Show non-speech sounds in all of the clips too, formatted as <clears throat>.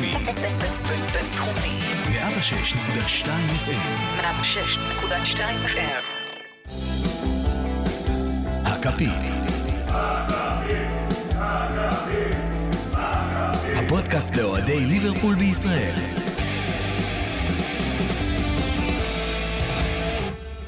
בינתחומי. בינתחומי. 106.2 FM. 106.2 FM. הכפית. הפודקאסט לאוהדי ליברפול בישראל.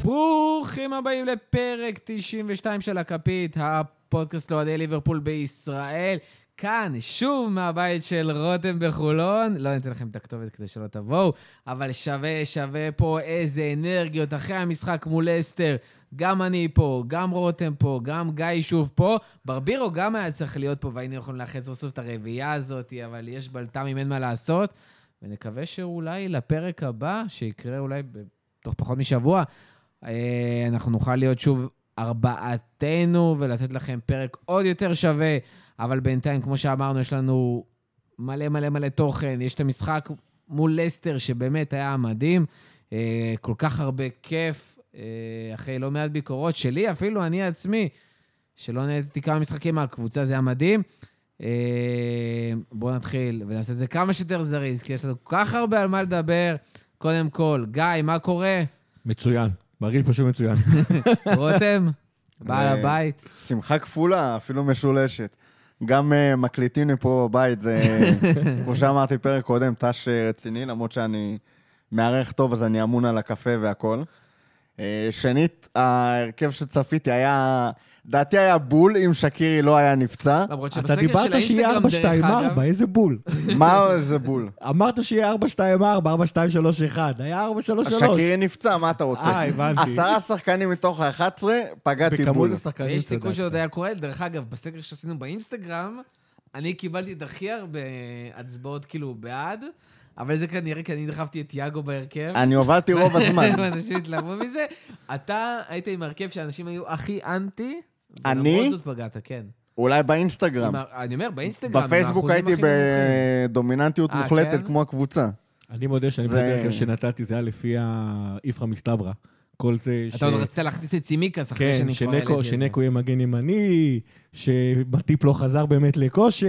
ברוכים הבאים לפרק 92 של הכפית, הפודקאסט לאוהדי ליברפול בישראל. כאן, שוב מהבית של רותם בחולון. לא ניתן לכם את הכתובת כדי שלא תבואו, אבל שווה, שווה פה איזה אנרגיות אחרי המשחק מול אסטר. גם אני פה, גם רותם פה, גם גיא שוב פה. ברבירו גם היה צריך להיות פה, והיינו יכולים לאחד סוף את הרביעייה הזאת, אבל יש בלת"מים, אין מה לעשות. ונקווה שאולי לפרק הבא, שיקרה אולי בתוך פחות משבוע, אה, אנחנו נוכל להיות שוב ארבעתנו ולתת לכם פרק עוד יותר שווה, אבל בינתיים, כמו שאמרנו, יש לנו מלא מלא מלא תוכן. יש את המשחק מול לסטר, שבאמת היה מדהים. אה, כל כך הרבה כיף, אה, אחרי לא מעט ביקורות שלי, אפילו אני עצמי, שלא נהניתי כמה משחקים מהקבוצה, זה היה מדהים. בואו נתחיל ונעשה את זה כמה שיותר זריז, כי יש לנו כל כך הרבה על מה לדבר. קודם כל, גיא, מה קורה? מצוין. מרגיש פשוט מצוין. <laughs> רותם, בעל הבית. שמחה כפולה, אפילו משולשת. גם uh, מקליטים לי פה בבית, זה, <laughs> כמו שאמרתי, פרק קודם, ת"ש רציני, למרות שאני מארח טוב, אז אני אמון על הקפה והכל. Uh, שנית, ההרכב שצפיתי היה, דעתי היה בול אם שקירי לא היה נפצע. למרות אתה שבסקר של דיברת שיהיה האינסטגרם, דרך 4-2-4, אגב, איזה בול. <laughs> מה זה בול? אמרת שיהיה 4-2-4, 4-2-3-1, היה 4-3-3. שקירי נפצע, מה אתה רוצה? אה, הבנתי. עשרה שחקנים מתוך ה-11, פגעתי בכמות בול. השחקנים ויש סיכוי צדקת. שעוד היה קורה. דרך אגב, בסקר שעשינו באינסטגרם, אני קיבלתי את הכי הרבה הצבעות כאילו בעד, אבל זה כנראה כי אני דחפתי את יאגו בהרכב. אני הובלתי רוב <laughs> הזמן. אנשים התלהבו מזה. אתה היית עם הרכב שאנשים היו הכי אנטי, אני? ולמרות זאת פגעת, כן. אולי באינסטגרם. אני אומר, באינסטגרם, בפייסבוק הייתי. בדומיננטיות אה, מוחלטת כן? כמו הקבוצה. אני מודה שאני בדרך כלל שנתתי, זה היה לפי האיפכא מסתברא. כל זה ש... אתה עוד רצית להכניס את סימיקס אחרי כן, שאני כבר העליתי שנקו, את זה. שנקו יהיה מגן ימני, שמטיפ לא חזר באמת לכושר.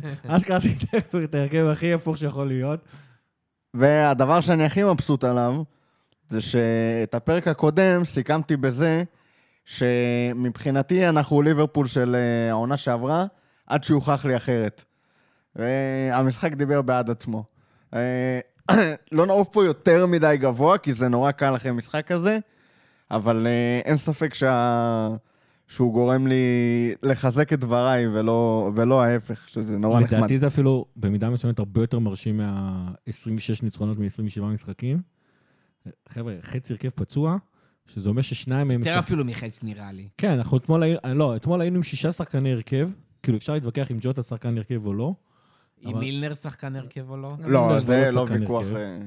<laughs> אשכרה עשיתי את ההרכב הכי הפוך שיכול להיות. והדבר שאני הכי מבסוט עליו, זה שאת הפרק הקודם סיכמתי בזה שמבחינתי אנחנו ליברפול של אה, העונה שעברה, עד שיוכח לי אחרת. והמשחק דיבר בעד עצמו. אה, <clears throat> לא נעוף פה יותר מדי גבוה, כי זה נורא קל אחרי משחק כזה, אבל אה, אין ספק שה... שהוא גורם לי לחזק את דבריי, ולא, ולא ההפך, שזה נורא נחמד. לדעתי זה אפילו במידה מסוימת הרבה יותר מרשים מה-26 ניצחונות מ-27 משחקים. חבר'ה, חצי הרכב פצוע, שזה אומר ששניים מהם... יותר אפילו מחץ נראה לי. כן, אנחנו אתמול היינו, לא, אתמול היינו עם שישה שחקני הרכב, כאילו אפשר להתווכח אם ג'וטה שחקן הרכב או לא. אם אבל- מילנר שחקן הרכב או לא? לא, לא, זה זה לא לא ויכוח. אה,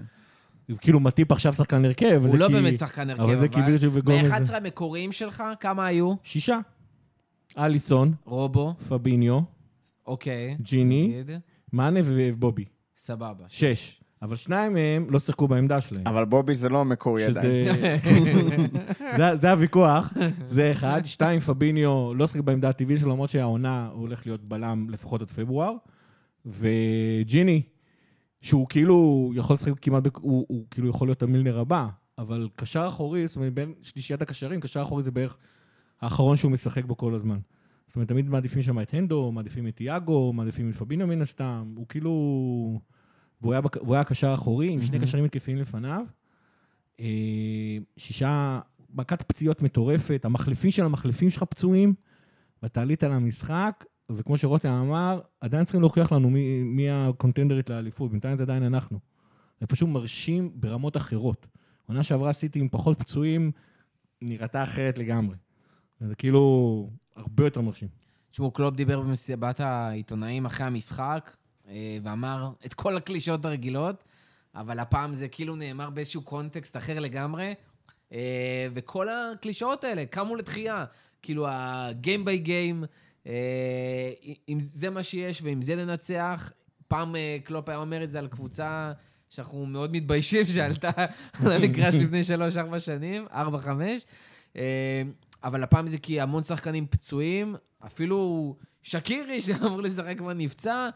כאילו מטיפ עכשיו שחקן הרכב. הוא זה לא כי- באמת שחקן הרכב, אבל זה כי וירג'יל וגומז... מ-11 המקוריים שלך, כמה היו? שישה. אליסון, רובו, פביניו, אוקיי. ג'יני. מאנה ובובי. סבבה. שש. אבל שניים מהם לא שיחקו בעמדה שלהם. אבל בובי זה לא מקורי עדיין. שזה... <laughs> זה, זה הוויכוח, זה אחד. שתיים, פביניו לא שיחק בעמדה הטבעית שלו, למרות שהעונה הוא הולך להיות בלם לפחות עד פברואר. וג'יני, שהוא כאילו יכול לשחק כמעט, הוא, הוא כאילו יכול להיות המילנר הבא, אבל קשר אחורי, זאת אומרת, בין שלישיית הקשרים, קשר אחורי זה בערך האחרון שהוא משחק בו כל הזמן. זאת אומרת, תמיד מעדיפים שם את הנדו, מעדיפים את יאגו, מעדיפים את פביניו מן הסתם, הוא כאילו... והוא היה. והוא היה קשר אחורי, עם שני. קשרים התקפיים לפניו. אה, שישה, מכת פציעות מטורפת, המחליפים של המחליפים שלך פצועים, ואתה עלית למשחק, וכמו שרותם אמר, עדיין צריכים להוכיח לנו מי, מי הקונטנדרית לאליפות, בינתיים זה עדיין אנחנו. זה פשוט מרשים ברמות אחרות. עונה שעברה עשיתי עם פחות פצועים, נראתה אחרת לגמרי. זה כאילו הרבה יותר מרשים. תשמעו, קלופ דיבר במסיבת העיתונאים אחרי המשחק, ואמר את כל הקלישאות הרגילות, אבל הפעם זה כאילו נאמר באיזשהו קונטקסט אחר לגמרי, אה, וכל הקלישאות האלה קמו לתחייה. כאילו, ה-game by game, אה, אם זה מה שיש ואם זה ננצח, פעם אה, קלופ היה אומר את זה על קבוצה שאנחנו מאוד מתביישים שעלתה <laughs> למגרש <laughs> לפני שלוש-ארבע שנים, ארבע-חמש. אה, אבל הפעם זה כי המון שחקנים פצועים, אפילו שקירי <laughs> שאמור לשחק כבר נפצע,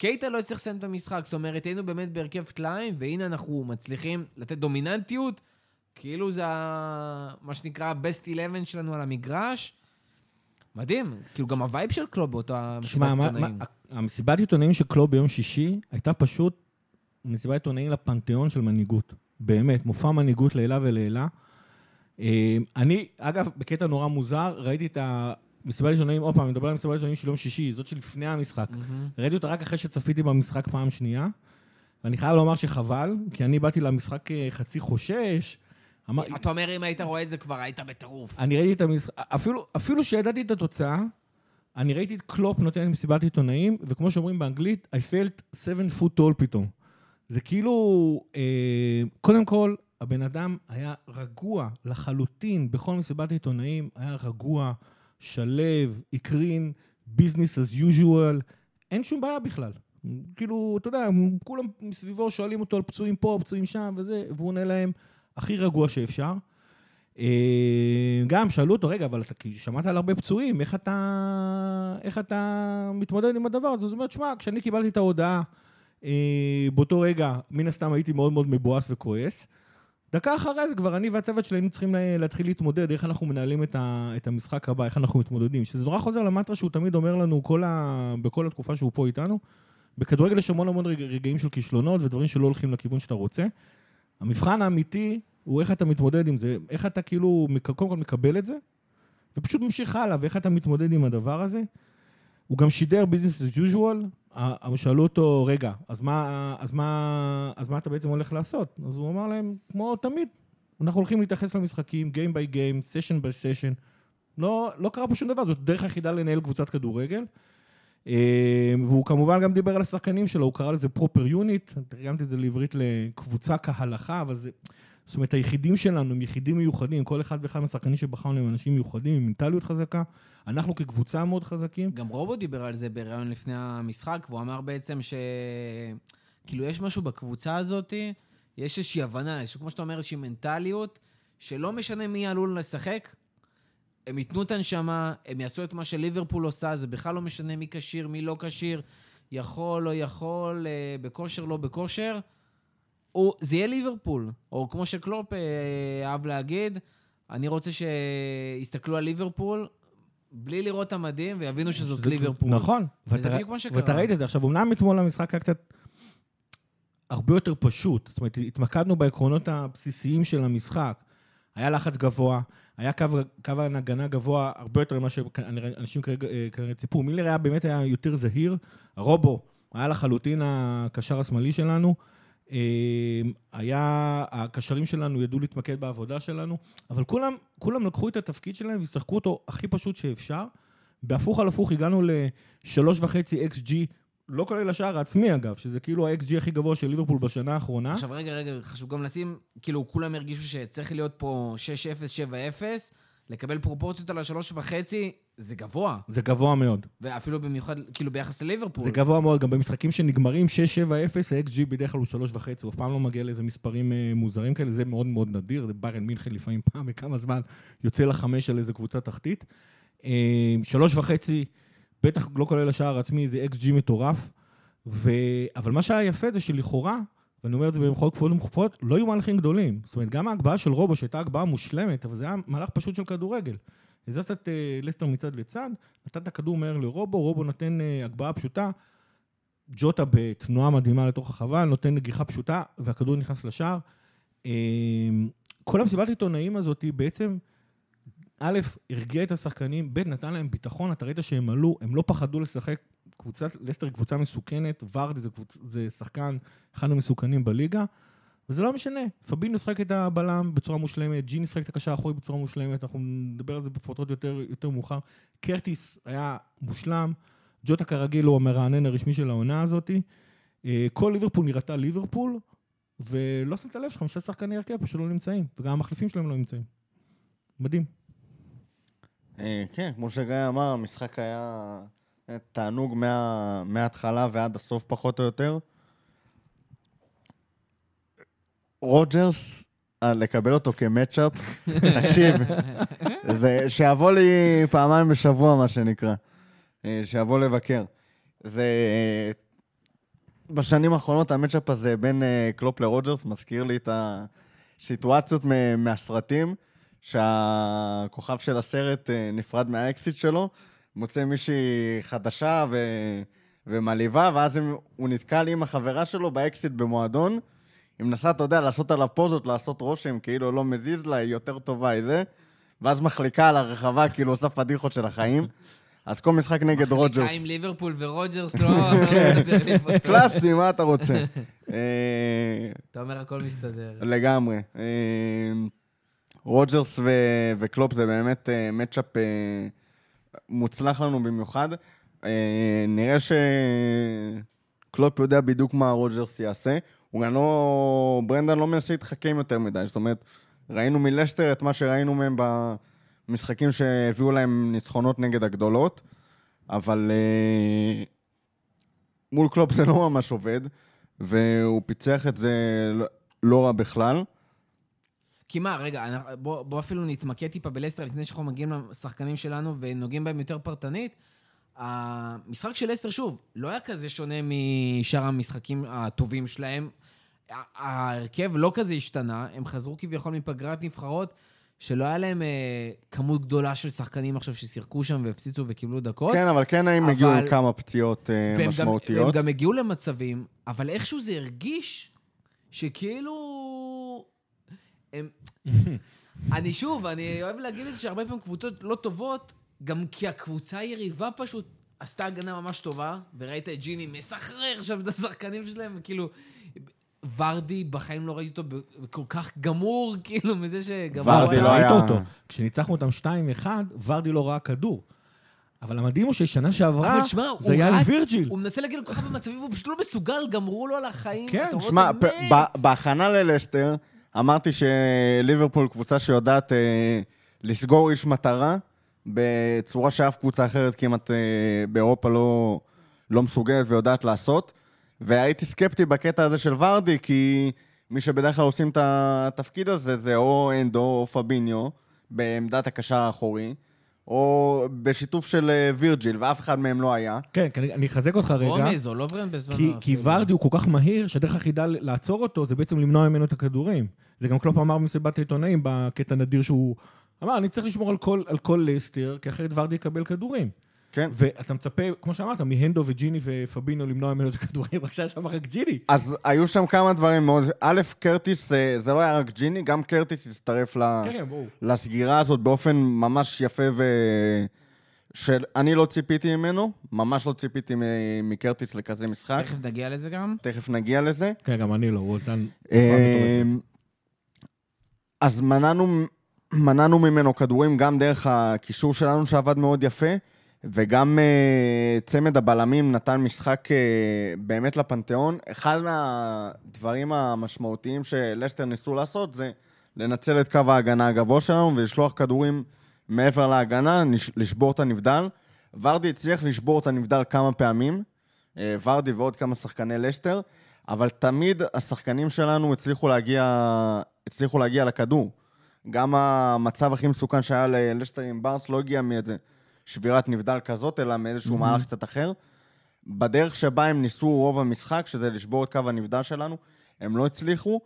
קייטה לא הצליח לסיים את המשחק, זאת אומרת, היינו באמת בהרכב טליים, והנה אנחנו מצליחים לתת דומיננטיות, כאילו זה ה... מה שנקרא ה best 11 שלנו על המגרש. מדהים, כאילו גם ה vibe של קלופ באותה מסיבת עיתונאים. המסיבת עיתונאים של קלופ ביום שישי הייתה פשוט מסיבת עיתונאים לפנתיאון של מנהיגות. באמת, מופע מנהיגות לעילה ולעילה. אה, אני, אגב, בקטע נורא מוזר, ראיתי את המסיבת עיתונאים, עוד פעם, אני מדבר על מסיבת עיתונאים של יום שישי, זאת שלפני המשחק. ראיתי אותה רק אחרי שצפיתי במשחק פעם שנייה, ואני חייב לומר שחבל, כי אני באתי למשחק אה, חצי חושש. אמר- אתה אומר, אם היית רואה את זה כבר, היית בטירוף. אני ראיתי את המשחק, אפילו, אפילו שידעתי את התוצאה, אני ראיתי את קלופ נותן מסיבת עיתונאים, וכמו שאומרים באנגלית, I felt seven foot tall פתאום. זה כאילו, אה, קודם כל, הבן אדם היה רגוע לחלוטין בכל מסיבת עיתונאים, היה רגוע, שלו, הקרין, business as usual, אין שום בעיה בכלל. כאילו, אתה יודע, כולם מסביבו שואלים אותו על פצועים פה, פצועים שם וזה, והוא עונה להם הכי רגוע שאפשר. אה, גם שאלו אותו, רגע, אבל אתה כאילו שמעת על הרבה פצועים, איך אתה, איך אתה מתמודד עם הדבר הזה? אז הוא אומר, שמע, כשאני קיבלתי את ההודעה, אה, באותו רגע, מן הסתם הייתי מאוד מאוד מבואס וכועס. דקה אחרי זה כבר אני והצוות שלי היינו צריכים לה- להתחיל להתמודד, איך אנחנו מנהלים את, ה, את המשחק הבא, איך אנחנו מתמודדים. שזה נורא חוזר למטרה שהוא תמיד אומר לנו כל ה, בכל התקופה שהוא פה איתנו. בכדורגל יש המון המון רגע- רגעים של כישלונות ודברים שלא הולכים לכיוון שאתה רוצה. המבחן האמיתי הוא איך אתה מתמודד עם זה, איך אתה כאילו, קודם כל מקבל את זה, ופשוט ממשיך הלאה, ואיך אתה מתמודד עם הדבר הזה. הוא גם שידר ביזנס as usual, שאלו אותו, רגע, אז מה, אז, מה, אז מה אתה בעצם הולך לעשות? אז הוא אמר להם, כמו תמיד, אנחנו הולכים להתייחס למשחקים, Game by Game, Session by Session. לא, לא קרה פה שום דבר, זאת דרך היחידה לנהל קבוצת כדורגל. אה, והוא כמובן גם דיבר על השחקנים שלו, הוא קרא לזה פרופר יוניט, תרגמתי את זה לעברית לקבוצה כהלכה, אבל זה... זאת אומרת, היחידים שלנו הם יחידים מיוחדים, כל אחד ואחד מהשחקנים שבחרנו הם אנשים מיוחדים, עם מנטליות חזקה. אנחנו כקבוצה מאוד חזקים. גם רובו דיבר על זה בריאיון לפני המשחק, והוא אמר בעצם ש... כאילו, יש משהו בקבוצה הזאת, יש איזושהי הבנה, יש, כמו שאתה אומר, איזושהי מנטליות, שלא משנה מי עלול לשחק, הם ייתנו את הנשמה, הם יעשו את מה שליברפול עושה, זה בכלל לא משנה מי כשיר, מי לא כשיר, יכול, לא יכול, אה, בכושר, לא בכושר. או זה יהיה ליברפול, או כמו שקלופ אה, אהב להגיד, אני רוצה שיסתכלו על ליברפול בלי לראות את המדים ויבינו שזאת שזה- ליברפול. נכון. וזה ואתה- בדיוק מה שקרה. ואתה ראית את זה. עכשיו, אמנם אתמול המשחק היה קצת הרבה יותר פשוט. זאת אומרת, התמקדנו בעקרונות הבסיסיים של המשחק. היה לחץ גבוה, היה קו, קו הגנה גבוה הרבה יותר ממה שאנשים כרגע, אה, כנראה ציפו. מילר היה באמת היה יותר זהיר, הרובו היה לחלוטין הקשר השמאלי שלנו. אה, היה, הקשרים שלנו ידעו להתמקד בעבודה שלנו, אבל כולם, כולם לקחו את התפקיד שלהם וישחקו אותו הכי פשוט שאפשר. בהפוך על הפוך הגענו לשלוש וחצי XG, לא כולל השער העצמי אגב, שזה כאילו ה-XG הכי גבוה של ליברפול בשנה האחרונה. עכשיו, רגע, רגע, חשוב גם לשים, כאילו, כולם הרגישו שצריך להיות פה 6-0, 7-0, לקבל פרופורציות על השלוש וחצי, זה גבוה. זה גבוה מאוד. ואפילו במיוחד, כאילו, ביחס לליברפול. זה גבוה מאוד, גם במשחקים שנגמרים 6-7-0, ה-XG בדרך כלל הוא 3.5, הוא אף פעם לא מגיע לאיזה מספרים אה, מוזרים כאלה, זה מאוד מאוד נדיר, זה ביירן מינכן לפעמים פעם בכמה זמן יוצא לחמש על איזה קבוצה תחתית. אה, שלוש וחצי, בטח לא כולל השער העצמי, זה XG מטורף. ו... אבל מה שהיה יפה זה שלכאורה, ואני אומר את זה במחאות כפולות ומכופות, לא היו מהלכים גדולים. זאת אומרת, גם ההגבהה של רובו, שהייתה הגבהה מושלמת, אבל זה היה מהלך פשוט של כדורגל. הזזת את אה, לסטר מצד לצד, נתת כדור מהר לרובו, רובו נותן אה, הגבהה פשוטה, ג'וטה בתנועה מדהימה לתוך החווה, נותן נגיחה פשוטה, והכדור נכנס לשער. אה, כל המסיבת עיתונאים הזאת היא בעצם, א', הרגיע את השחקנים, ב', נתן להם ביטחון, אתה ראית שהם עלו, הם לא פחדו לשחק. קבוצת, לסטר היא קבוצה מסוכנת, ורדי זה, קבוצ, זה שחקן, אחד המסוכנים בליגה, וזה לא משנה. פבינו שחק את הבלם בצורה מושלמת, ג'יני שחק את הקשר האחורי בצורה מושלמת, אנחנו נדבר על זה בפרוטות יותר, יותר מאוחר. קרטיס היה מושלם, ג'וטה כרגיל הוא המרענן הרשמי של העונה הזאת. אה, כל ליברפול נראתה ליברפול, ולא שמת לב שחמישה שחקני הרכב פשוט לא נמצאים, וגם המחליפים שלהם לא נמצאים. מדהים. אה, כן, כמו שגיא אמר, המשחק היה תענוג מה- מההתחלה ועד הסוף פחות או יותר. רוג'רס, אה, לקבל אותו כמצ'אפ, <laughs> תקשיב, זה שיבוא לי פעמיים בשבוע, מה שנקרא. אה, שיבוא לבקר. זה... בשנים האחרונות ה matchup הזה בין אה, קלופ לרוג'רס מזכיר לי את הסיטואציות מהסרטים, שהכוכב של הסרט נפרד מהאקסית שלו, מוצא מישהי חדשה ו... ומלהיבה, ואז הם, הוא נתקל עם החברה שלו באקסית במועדון. היא מנסה, אתה יודע, לעשות עליו פוזות, לעשות רושם, כאילו לא מזיז לה, היא יותר טובה, היא זה. ואז מחליקה על הרחבה, כאילו עושה פדיחות של החיים. אז כל משחק נגד רוג'רס. מחליקה עם ליברפול ורוג'רס לא לא מסתדר לי פה. קלאסי, מה אתה רוצה? <laughs> אה, אתה אומר הכל מסתדר. לגמרי. אה, רוג'רס וקלופ זה באמת match-up אה, מוצלח לנו במיוחד. אה, נראה שקלופ יודע בדיוק מה רוג'רס יעשה. הוא גם לא... ברנדן לא מנסה להתחכם יותר מדי. זאת אומרת, ראינו מלסטר את מה שראינו מהם במשחקים שהביאו להם ניצחונות נגד הגדולות, אבל אה, מול קלופ זה לא ממש עובד, והוא פיצח את זה לא- לא רע בכלל. כי מה, רגע, אנחנו- בוא, בוא אפילו נתמקד טיפה בלסטר לפני שאנחנו מגיעים לשחקנים שלנו ונוגעים בהם יותר פרטנית. המשחק של לסטר, שוב, לא היה כזה שונה משאר המשחקים הטובים שלהם. ההרכב לא כזה השתנה, הם חזרו כביכול מפגרת נבחרות, שלא היה להם אה, כמות גדולה של שחקנים עכשיו ששיחקו שם והפציצו וקיבלו דקות. כן, אבל כן הם אבל- הגיעו עם כמה פציעות אה, והם גם, הם משמעותיות. גם הגיעו למצבים, אבל איכשהו זה הרגיש שכאילו... הם... <laughs> אני שוב, אני אוהב להגיד את זה שהרבה פעמים קבוצות לא טובות, גם כי הקבוצה היריבה פשוט עשתה הגנה ממש טובה, וראית את ג'יני מסחרר שם את השחקנים שלהם, וכאילו... ורדי, בחיים לא ראיתי אותו כל כך גמור, <laughs> כאילו, מזה שגמור ורדי היה. לא ראית היה- אותו. כשניצחנו אותם 2-1, ורדי לא ראה כדור. אבל המדהים הוא ששנה שעברה, אבל תשמע, זה היה עם רץ, וירג'יל. הוא מנסה להגיע לכל כך הרבה מצבים, והוא פשוט לא מסוגל, גמרו לו על החיים. כן, שמע, בהכנה ללסטר, אמרתי שליברפול קבוצה שיודעת אה, לסגור איש מטרה, בצורה שאף קבוצה אחרת כמעט אה, באירופה לא, לא מסוגלת ויודעת לעשות. והייתי סקפטי בקטע הזה של ורדי, כי מי שבדרך כלל עושים את התפקיד הזה זה או אנדו או פביניו, בעמדת הקשר האחורי, או בשיתוף של אה, וירג'יל, ואף אחד מהם לא היה. כן, כי אני אחזק אותך רגע. רומז או לוברן בזמנו. כי, כי. ורדי הוא כל כך מהיר, שהדרך היחידה לעצור אותו זה בעצם למנוע ממנו את הכדורים. זה גם קלופ אמר במסיבת העיתונאים בקטע נדיר שהוא אמר, אני צריך לשמור על כל, על כל לסטר, כי אחרת ורדי יקבל כדורים. כן. ואתה מצפה, כמו שאמרת, מהנדו וג'יני ופבינו למנוע ממנו את הכדורים, <laughs> רק שהיה שם רק ג'יני. אז היו שם כמה דברים מאוד... א', קרטיס, אה, זה לא היה רק ג'יני, גם קרטיס הצטרף ל... כן, כן. לסגירה הזאת באופן ממש יפה ו... שאני לא ציפיתי ממנו, ממש לא ציפיתי מקרטיס לכזה משחק. תכף נגיע לזה גם. תכף נגיע לזה. כן, גם אני לא, הוא נתן... אה, אז מנענו, מנענו ממנו כדורים גם דרך הקישור שלנו שעבד מאוד יפה, וגם אה, צמד הבלמים נתן משחק אה, באמת לפנתיאון. אחד מהדברים המשמעותיים שלסטר ניסו לעשות זה לנצל את קו ההגנה הגבוה שלנו ולשלוח כדורים מעבר להגנה, לשבור את הנבדל. ורדי הצליח לשבור את הנבדל כמה פעמים, אה, ורדי ועוד כמה שחקני לסטר, אבל תמיד השחקנים שלנו הצליחו להגיע, הצליחו להגיע לכדור. גם המצב הכי מסוכן שהיה ללסטר עם ברס לא הגיע מאיזה שבירת נבדל כזאת, אלא מאיזשהו מהלך קצת אחר. בדרך שבה הם ניסו רוב המשחק, שזה לשבור את קו הנבדל שלנו, הם לא הצליחו.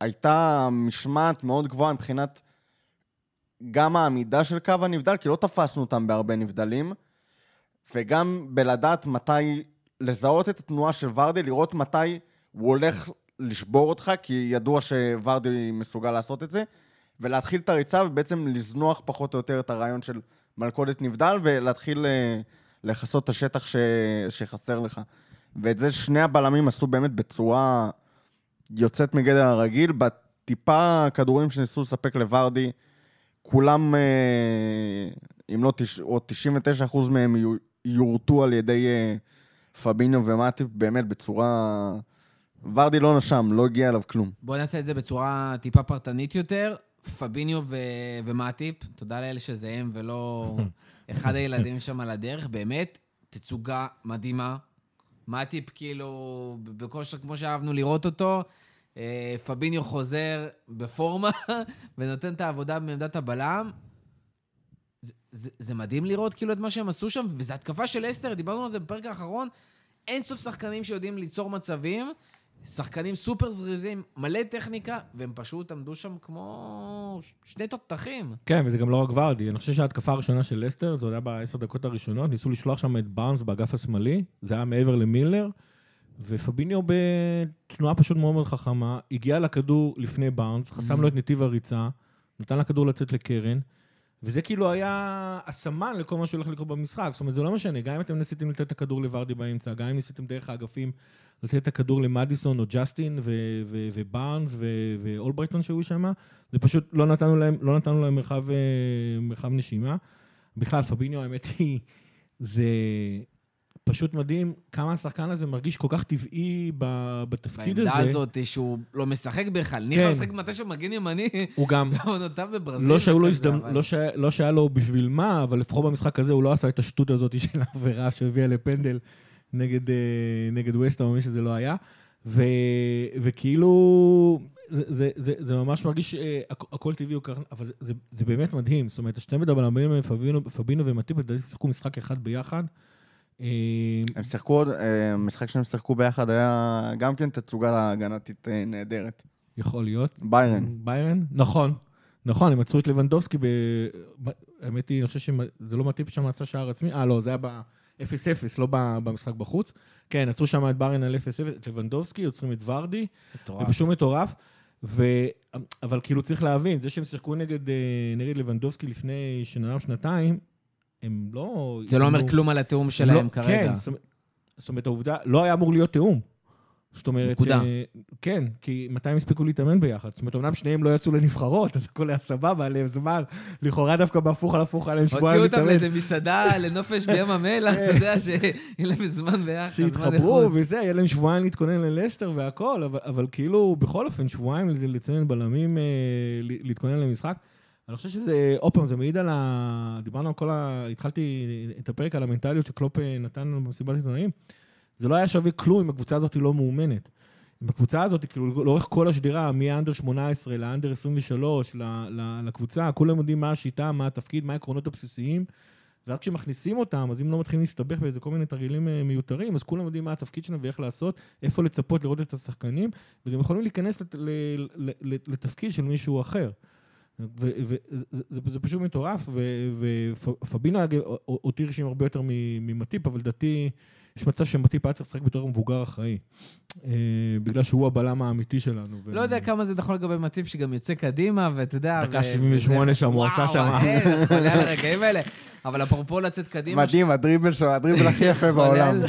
הייתה משמעת מאוד גבוהה מבחינת גם העמידה של קו הנבדל, כי לא תפסנו אותם בהרבה נבדלים, וגם בלדעת מתי, לזהות את התנועה של ורדי, לראות מתי הוא הולך לשבור אותך, כי ידוע שוורדי מסוגל לעשות את זה, ולהתחיל את הריצה ובעצם לזנוח פחות או יותר את הרעיון של מלכודת נבדל, ולהתחיל אה, לכסות את השטח ש... שחסר לך. ואת זה שני הבלמים עשו באמת בצורה יוצאת מגדר הרגיל. בטיפה כדורים שניסו לספק לוורדי, כולם, אה, אם לא, תש... או 99% מהם יו- יורטו על ידי אה, פביניו ומטיפ, באמת בצורה... ורדי לא נשם, לא הגיע אליו כלום. בואו נעשה את זה בצורה טיפה פרטנית יותר. פביניו ו- ומטיפ, תודה לאלה שזה הם ולא <laughs> אחד הילדים שם על הדרך, באמת, תצוגה מדהימה. מטיפ כאילו בכושר כמו שאהבנו לראות אותו. אה, פביניו חוזר בפורמה <laughs> ונותן את העבודה בעמדת הבלם. זה, זה, זה מדהים לראות כאילו את מה שהם עשו שם, וזו התקפה של אסטר, דיברנו על זה בפרק האחרון. אין סוף שחקנים שיודעים ליצור מצבים, שחקנים סופר זריזים, מלא טכניקה, והם פשוט עמדו שם כמו שני תותחים. כן, וזה גם לא רק ורדי. אני חושב שההתקפה הראשונה של לסטר, זה היה בעשר דקות הראשונות, ניסו לשלוח שם את בארנס באגף השמאלי, זה היה מעבר למילנר, ופביניו בתנועה פשוט מאוד מאוד חכמה, הגיע לכדור לפני בארנס, חסם לו את נתיב הריצה, נתן לכדור לצאת לקרן, וזה כאילו היה הסמן לכל מה שהולך לקרות במשחק. זאת אומרת, זה לא משנה, גם אם אתם ניסיתם לתת את הכדור לוורדי באמצע, גם אם ניסיתם דרך האגפים לתת את הכדור למדיסון או ג'סטין ו- ו- ובארנס ו- ואולברייטון שהיו שם, זה פשוט לא נתנו להם, לא נתנו להם מרחב, אה, מרחב נשימה. בכלל, פביניו, האמת היא, זה פשוט מדהים כמה השחקן הזה מרגיש כל כך טבעי ב- בתפקיד הזה. בעמדה הזאת שהוא לא משחק בכלל. ניחא כן. משחק מתישהו מגן ימני, <laughs> הוא גם, בעונותיו בברזיל. לא שהיו לו וכזה, הזדמנות, אבל- לא, שהיה- לא שהיה לו בשביל מה, אבל לפחות במשחק הזה הוא לא עשה את השטות הזאת של העבירה שהביאה לפנדל נגד, אה, נגד ווסטה, או מי שזה לא היה. ו, וכאילו, זה, זה, זה, זה ממש מרגיש אה, הכ- הכל טבעי, אבל זה, זה, זה באמת מדהים. זאת אומרת, השתי מדברים, פבינו, פבינו ומטיפ, לדעתי שיחקו משחק אחד ביחד. אה, הם שיחקו עוד, המשחק שהם שיחקו ביחד היה גם כן תצוגה הגנתית אה, נהדרת. יכול להיות. ביירן. ביירן? נכון. נכון, הם עצרו את לבנדובסקי ב... ב- האמת היא, אני חושב שזה לא מטיפ שם עשה שער עצמי. אה, לא, זה היה ב-0-0, לא במשחק בחוץ. כן, עצרו שם את ביירן על 0-0, את לבנדובסקי, יוצרים את ורדי. זה פשוט מטורף. ו... אבל כאילו צריך להבין, זה שהם שיחקו נגד, אה, נגד לבנדובסקי לפני שנה או שנתיים, הם לא... זה לא אומר כלום על התיאום הם שלהם לא- כרגע. כן, זאת אומרת, העובדה, לא היה אמור להיות תיאום. זאת אומרת, נקודה. אה, כן, כי מתי הם הספיקו להתאמן ביחד? זאת אומרת, אמנם שניהם לא יצאו לנבחרות, אז הכל היה סבבה, עליהם זמן. לכאורה דווקא בהפוך על הפוך, היה להם שבועיים הוציאו אותם להתאמן. לאיזה מסעדה, לנופש בים המלח, <laughs> אתה יודע, שיהיה להם זמן ביחד, שהתחברו איכות. וזה, יהיה להם שבועיים להתכונן ללסטר והכל, אבל, אבל כאילו, בכל אופן, שבועיים לציין בלמים, אה, להתכונן למשחק. אני חושב שזה, עוד פעם, זה מעיד על ה... דיברנו על כל ה... התחלתי את הפרק על המנטליות שקלופ אה, נתן לנו במסיבת עיתונאים. זה לא היה שווה כלום אם הקבוצה הזאת לא מאומנת. אם הקבוצה הזאת, כאילו, לאורך כל השדרה, מהאנדר 18 לאנדר 23, ל- ל- לקבוצה, כולם יודעים מה השיטה, מה התפקיד, מה העקרונות הבסיסיים. ואז כשמכניסים אותם, אז אם לא מתחילים להסתבך באיזה כל מיני תרגילים אה, מיותרים, אז כולם יודעים מה התפקיד שלהם ואיך לעשות, איפה לצפות לראות את השחקנים, וגם יכולים להיכנס לת, ל, ל, ל, לתפקיד של מישהו אחר. וזה זה, זה פשוט מטורף, ופבינו אותי הרשים הרבה יותר ממטיפ, אבל לדעתי יש מצב שמטיפ היה צריך לשחק בתור מבוגר אחראי. אה, בגלל שהוא הבלם האמיתי שלנו. לא יודע כמה זה נכון לגבי מטיפ שגם יוצא קדימה, ואתה יודע... דקה ו- 78 וזה- שם, הוא עשה שם. וואו, חולה על הרגעים האלה. אבל אפרופו לצאת קדימה... מדהים, הדריבל שלו, הדריבל הכי יפה <laughs> בעולם.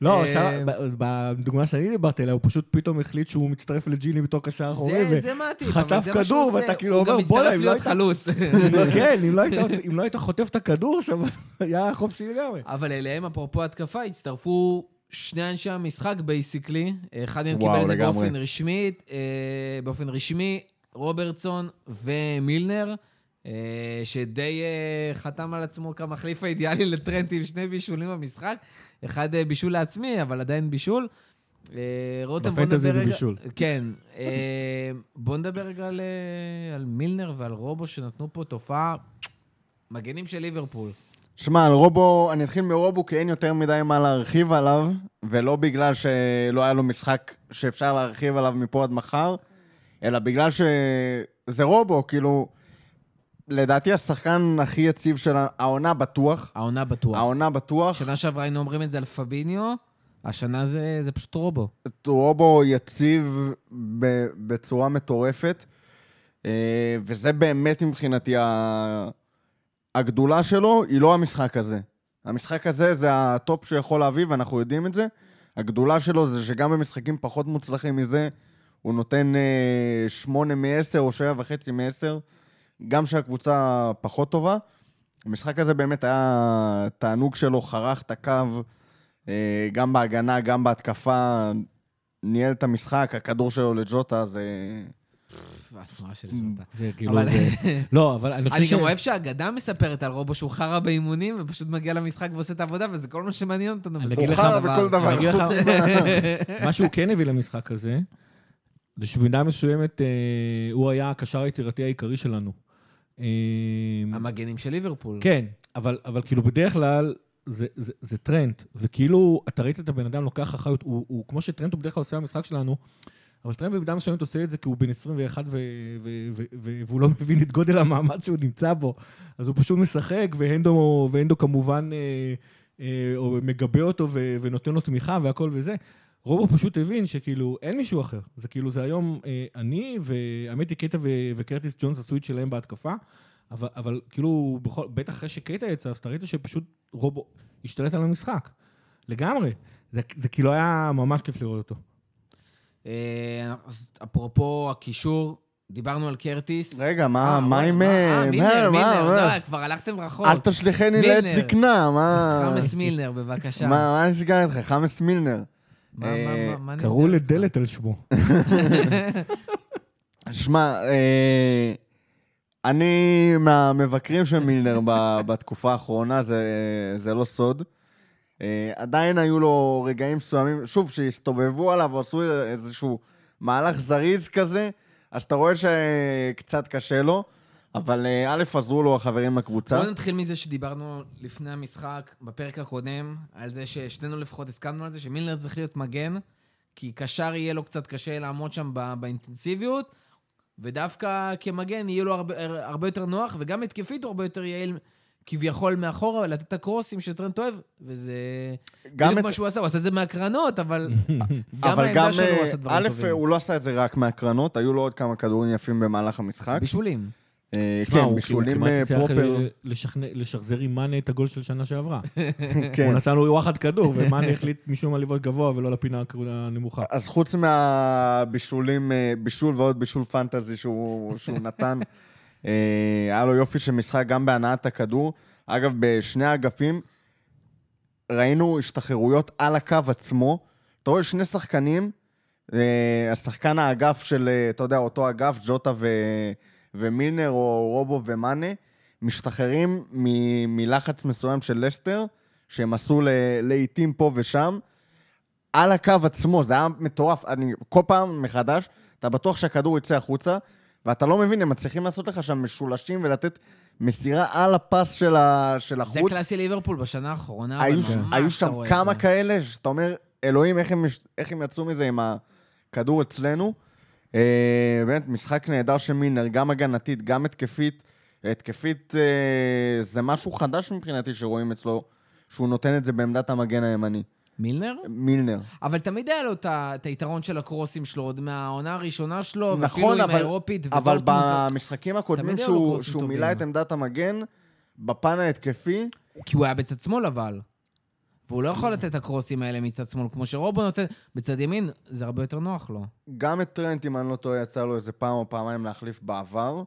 לא, אה, בדוגמה שאני דיברתי עליה, הוא פשוט פתאום החליט שהוא מצטרף לג'יני בתור קשר אחורי. זה, ו- זה מעטיף, חטף אבל זה מה שהוא כדור. ואתה כאילו אומר, "בואנה, אם לא להיות היית-" חלוץ. <laughs> כן, אם לא היית- <laughs> אם לא היית חוטף את הכדור עכשיו, היה חופשי לגמרי. אבל אליהם, אפרופו התקפה, הצטרפו שני אנשי המשחק basically. אחד מהם קיבל את זה. באופן רשמי, אה, באופן רשמי, רוברטסון ומילנר, שדי אה, חתם על עצמו כמחליף האידיאלי לטרנט עם שני בישולים במשחק. אחד אה, בישול לעצמי, אבל עדיין בישול. אה, רותם, בוא בפנטזי נדבר זה רגע... בישול. כן. אה, בוא נדבר רגע על, אה, על מילנר ועל רובו, שנתנו פה תופעה. מגנים של ליברפול. שמע, על רובו, אני אתחיל מרובו, כי אין יותר מדי מה להרחיב עליו, ולא בגלל שלא היה לו משחק שאפשר להרחיב עליו מפה עד מחר, אלא בגלל שזה רובו, כאילו, לדעתי השחקן הכי יציב של העונה בטוח. העונה בטוח. העונה בטוח. שנה שעברה היינו אומרים את זה על פביניו, השנה זה, זה פשוט רובו. רובו יציב ב- בצורה מטורפת, אה, וזה באמת מבחינתי הגדולה שלו, היא לא המשחק הזה. המשחק הזה זה הטופ שהוא יכול להביא, ואנחנו יודעים את זה. הגדולה שלו זה שגם במשחקים פחות מוצלחים מזה, הוא נותן אה, שמונה מ-10 או שבע וחצי מ-10, גם שהקבוצה פחות טובה. המשחק הזה באמת היה תענוג שלו, חרך את הקו, אה, גם בהגנה, גם בהתקפה, ניהל את המשחק, הכדור שלו לג'וטה זה... התנועה של ז'וטה. זה כאילו. <laughs> לא, אבל אני חושב אני. גם אוהב שהאגדה מספרת על רובו שהוא חרא באימונים, ופשוט מגיע למשחק ועושה את העבודה, וזה כל מה שמעניין אותנו. לך- חרא בכל דבר. <laughs> מה שהוא כן הביא למשחק הזה, זה שבמידה מסוימת אה, הוא היה הקשר היצירתי העיקרי שלנו. אה, המגנים של ליברפול. כן, אבל, אבל כאילו בדרך כלל, זה, זה, זה טרנט, וכאילו, אתה ראית את הבן אדם לוקח אחריות, הוא, הוא כמו שטרנט הוא בדרך כלל עושה במשחק שלנו, אבל טרנט במידה מסוימת עושה את זה כי הוא בן 21 ו, ו, ו, ו, והוא לא מבין את גודל המעמד שהוא נמצא בו, אז הוא פשוט משחק, והנדו, והנדו כמובן אה, אה, מגבה אותו ו, ונותן לו תמיכה והכל וזה. רובו פשוט הבין שכאילו אין מישהו אחר. זה כאילו, זה היום אה, אני, והאמת היא קייטה ו- וקרטיס ג'ונס עשו את שלהם בהתקפה, אבל, אבל כאילו, בכל, בטח אחרי שקייטה יצא, אז אתה ראית שפשוט רובו השתלט על המשחק. לגמרי. זה, זה כאילו היה ממש כיף לראות אותו. אה, אז אפרופו הקישור, דיברנו על קרטיס. רגע, מה אה, מה עם... אה, מילנר, מה, מילנר, מה? לא, כבר הלכתם רחוק. אל תשליכני לעת. זקנה, מה... חמאס מילנר, בבקשה. מה מה נסגר איתך? חמאס מילנר. מה- אה, מה- מה- מה קראו נסגר איתך? לדלת על שמו. <laughs> שמע, אה, אני מהמבקרים של מילנר <laughs> בתקופה האחרונה, זה, זה לא סוד. אה, עדיין היו לו רגעים מסוימים, שוב, שהסתובבו עליו ועשו איזשהו מהלך זריז כזה, אז אתה רואה שקצת קשה לו, אבל אה, א', עזרו לו החברים לקבוצה. בואו נתחיל מזה שדיברנו לפני המשחק, בפרק הקודם, על זה ששנינו לפחות הסכמנו על זה, שמילנר צריך להיות מגן, כי קשר יהיה לו קצת קשה לעמוד שם ב- באינטנסיביות, ודווקא כמגן יהיה לו הרבה, הרבה יותר נוח, וגם התקפית הוא הרבה יותר יעיל כביכול מאחורה, לתת את הקרוסים שטרנט אוהב, וזה גם בדיוק את- מה שהוא עשה, הוא עשה את זה מהקרנות, אבל <laughs> גם אבל גם, העמדה שלו הוא אה, עשה דברים א', טובים. הוא לא עשה את זה רק מהקרנות, היו לו עוד כמה כדורים יפים במהלך המשחק. בישולים. אה, כן, בישולים כמעט אה, פרופר. לשחזר עם מאנה את הגול של שנה שעברה. <laughs> כן. הוא נתן לו וואחד כדור, ומאנה החליט משום מה לבעוט גבוה ולא לפינה הנמוכה. אז חוץ מהבישולים, אה, בישול ועוד בישול פנטזי שהוא, נתן, היה לו יופי של משחק גם בהנעת הכדור. אגב, בשני האגפים ראינו השתחררויות על הקו עצמו. אתה רואה שני שחקנים, השחקן האגף של, אתה יודע, אותו אגף, ג'וטה ו, ומילנר או רובו ומאנה, משתחררים מ, מלחץ מסוים של לסטר, שהם עשו לעיתים פה ושם. על הקו עצמו, זה היה מטורף. אני כל פעם מחדש, אתה בטוח שהכדור יצא החוצה, ואתה לא מבין, הם מצליחים לעשות לך שם משולשים ולתת מסירה על הפס של, ה, של זה החוץ. קלאסי ליברפול בשנה האחרונה, אבל היו, ממש ש- היו שם כמה זה. כאלה, שאתה אומר, אלוהים, איך הם, איך הם יצאו מזה עם הכדור אצלנו. אה, באמת, משחק נהדר של מילנר, גם הגנתית, גם התקפית. התקפית אה, זה משהו חדש מבחינתי שרואים אצלו, שהוא נותן את זה בעמדת המגן הימני. מילנר? מילנר. אבל תמיד היה לו את את היתרון של הקרוסים שלו, עוד מהעונה הראשונה שלו, ואפילו נכון, עם אבל, האירופית. אבל ודורטמונד, במשחקים הקודמים שהוא, שהוא. מילא את עמדת המגן, בפן ההתקפי, כי הוא היה בצד שמאל אבל. והוא לא יכול לתת את הקרוסים האלה מצד שמאל, כמו שרובו נותן, בצד ימין זה הרבה יותר נוח לו. גם את טרנט, אם אני לא טועה, יצא לו איזה פעם או פעמיים להחליף בעבר.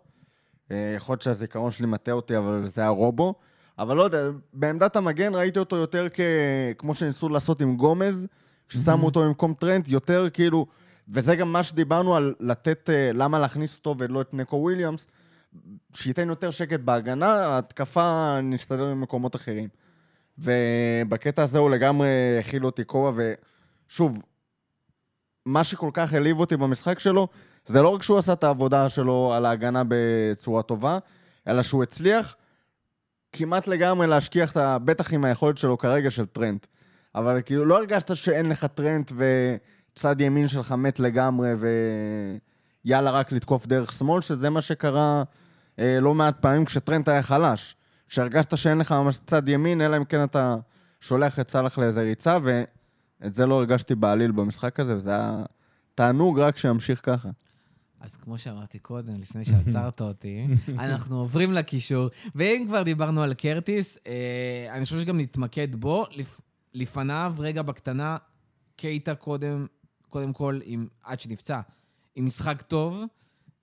אה, יכול להיות שהזיכרון שלי מטעה אותי, אבל זה היה רובו. אבל לא יודע, בעמדת המגן ראיתי אותו יותר כ... כמו שניסו לעשות עם גומז, ששמו אותו במקום טרנט, יותר כאילו... וזה גם מה שדיברנו על לתת, אה, למה להכניס אותו ולא את נקו וויליאמס, שייתן יותר שקט בהגנה, ההתקפה נסתדר במקומות אחרים. ובקטע הזה הוא לגמרי הכיל אותי כובע, ושוב, מה שכל כך העליב אותי במשחק שלו, זה לא רק שהוא עשה את העבודה שלו על ההגנה בצורה טובה, אלא שהוא הצליח כמעט לגמרי להשכיח את ה... בטח עם היכולת שלו כרגע של טרנט. אבל כאילו, לא הרגשת שאין לך טרנט וצד ימין שלך מת לגמרי ויאללה, רק לתקוף דרך שמאל, שזה מה שקרה אה, לא מעט פעמים כשטרנט היה חלש. שהרגשת שאין לך ממש צד ימין, אלא אם כן אתה שולח את סאלח לאיזה ריצה, ואת זה לא הרגשתי בעליל במשחק הזה, וזה היה תענוג רק שימשיך ככה. אז כמו שאמרתי קודם, לפני שעצרת אותי, <laughs> אנחנו עוברים לקישור, ואם כבר דיברנו על קרטיס, אה, אני חושב שגם נתמקד בו. לפ, לפניו, רגע בקטנה, קייטה קודם, קודם כל, עם, עד שנפצע, עם משחק טוב.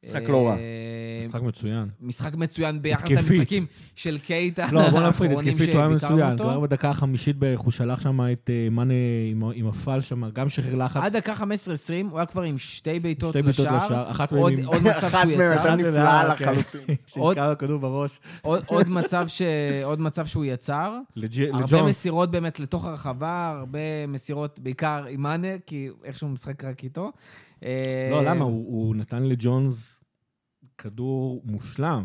משחק לא רע. אה, משחק מצוין. משחק מצוין ביחס. למשחקים של קייטה לא, בוא נפריד, התקפית הוא היה מצוין. כבר בדקה החמישית בערך הוא שלח שם את אה, מאנה עם- הפעל שם, גם שחרר לחץ. עד דקה 15-20, הוא היה כבר עם שתי בעיטות שתי בעיטות לשער. אחת עוד, מהן עם- עוד מצב אחת שהוא מהן יצר. הייתה נפלאה כן. לחלוטין. <laughs> לו כדור בראש. עוד, מצב ש... עוד מצב שהוא יצר. לג'- הרבה לג'ונס. מסירות באמת לתוך הרחבה, הרבה מסירות בעיקר עם מאנה, כי איכשהו משחק רק איתו. אה, לא, למה? הוא הוא נתן לג'ונס כדור מושלם.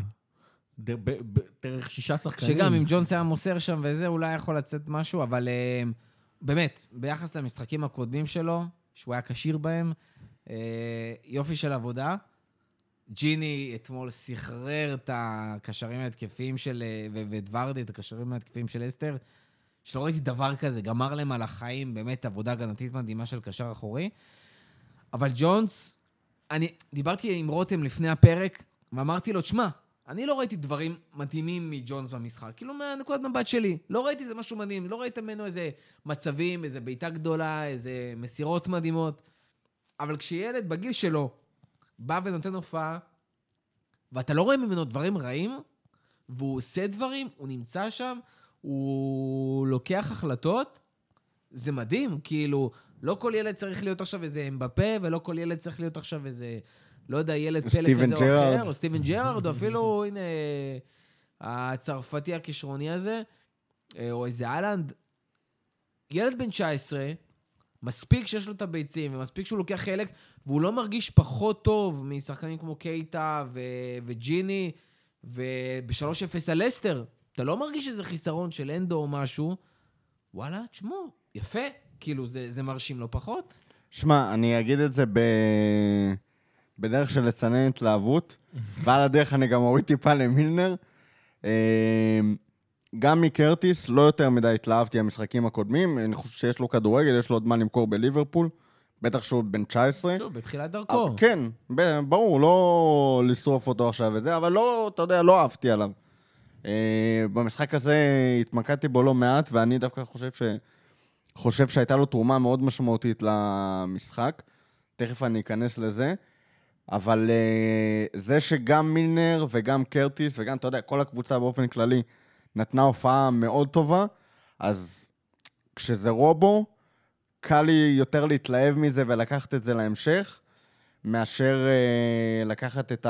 דרך שישה שחקנים. שגם אם ג'ונס היה מוסר שם וזה, אולי יכול לצאת משהו, אבל אה, באמת, ביחס למשחקים הקודמים שלו, שהוא היה כשיר בהם, אה, יופי של עבודה. ג'יני אתמול סחרר את הקשרים ההתקפיים של... אה, ואת ורדי, את הקשרים ההתקפיים של אסתר, שלא ראיתי דבר כזה, גמר להם על החיים, באמת עבודה הגנתית מדהימה של קשר אחורי. אבל ג'ונס, אני דיברתי עם רותם לפני הפרק, ואמרתי לו, תשמע, אני לא ראיתי דברים מדהימים מג'ונס במשחק, כאילו מהנקודת מבט שלי. לא ראיתי איזה משהו מדהים, לא ראית ממנו איזה מצבים, איזה בעיטה גדולה, איזה מסירות מדהימות. אבל כשילד בגיל שלו בא ונותן הופעה, ואתה לא רואה ממנו דברים רעים, והוא עושה דברים, הוא נמצא שם, הוא לוקח החלטות, זה מדהים, כאילו, לא כל ילד צריך להיות עכשיו איזה אמבפה, ולא כל ילד צריך להיות עכשיו איזה, לא יודע, ילד פלא כזה או. אחר, או סטיבן ג'רארד, או אפילו, הנה, הצרפתי הכישרוני הזה, אה, או איזה אהלנד. ילד בן 19, מספיק שיש לו את הביצים, ומספיק שהוא לוקח חלק, והוא לא מרגיש פחות טוב משחקנים כמו קייטה ו- וג'יני, וב-3-0 על לסטר. אתה לא מרגיש איזה חיסרון של אנדו או משהו, וואלה, תשמעו, יפה. כאילו, זה, זה מרשים לא פחות. שמע, אני אגיד את זה ב... בדרך של לצנן התלהבות, <laughs> ועל הדרך אני גם אוריד טיפה למילנר. אה, גם מקרטיס, לא יותר מדי התלהבתי המשחקים הקודמים, אני חושב שיש לו כדורגל, יש לו עוד מה למכור בליברפול, בטח שהוא בן 19. שוב, בתחילת דרכו. כן, ברור, לא לשרוף אותו עכשיו וזה, אבל לא, אתה יודע, לא אהבתי עליו. אה, במשחק הזה התמקדתי בו לא מעט, ואני דווקא חושב ש... חושב שהייתה לו תרומה מאוד משמעותית למשחק. תכף אני אכנס לזה. אבל uh, זה שגם מילנר וגם קרטיס וגם, אתה יודע, כל הקבוצה באופן כללי נתנה הופעה מאוד טובה, אז כשזה רובו, קל לי יותר להתלהב מזה ולקחת את זה להמשך, מאשר uh, לקחת את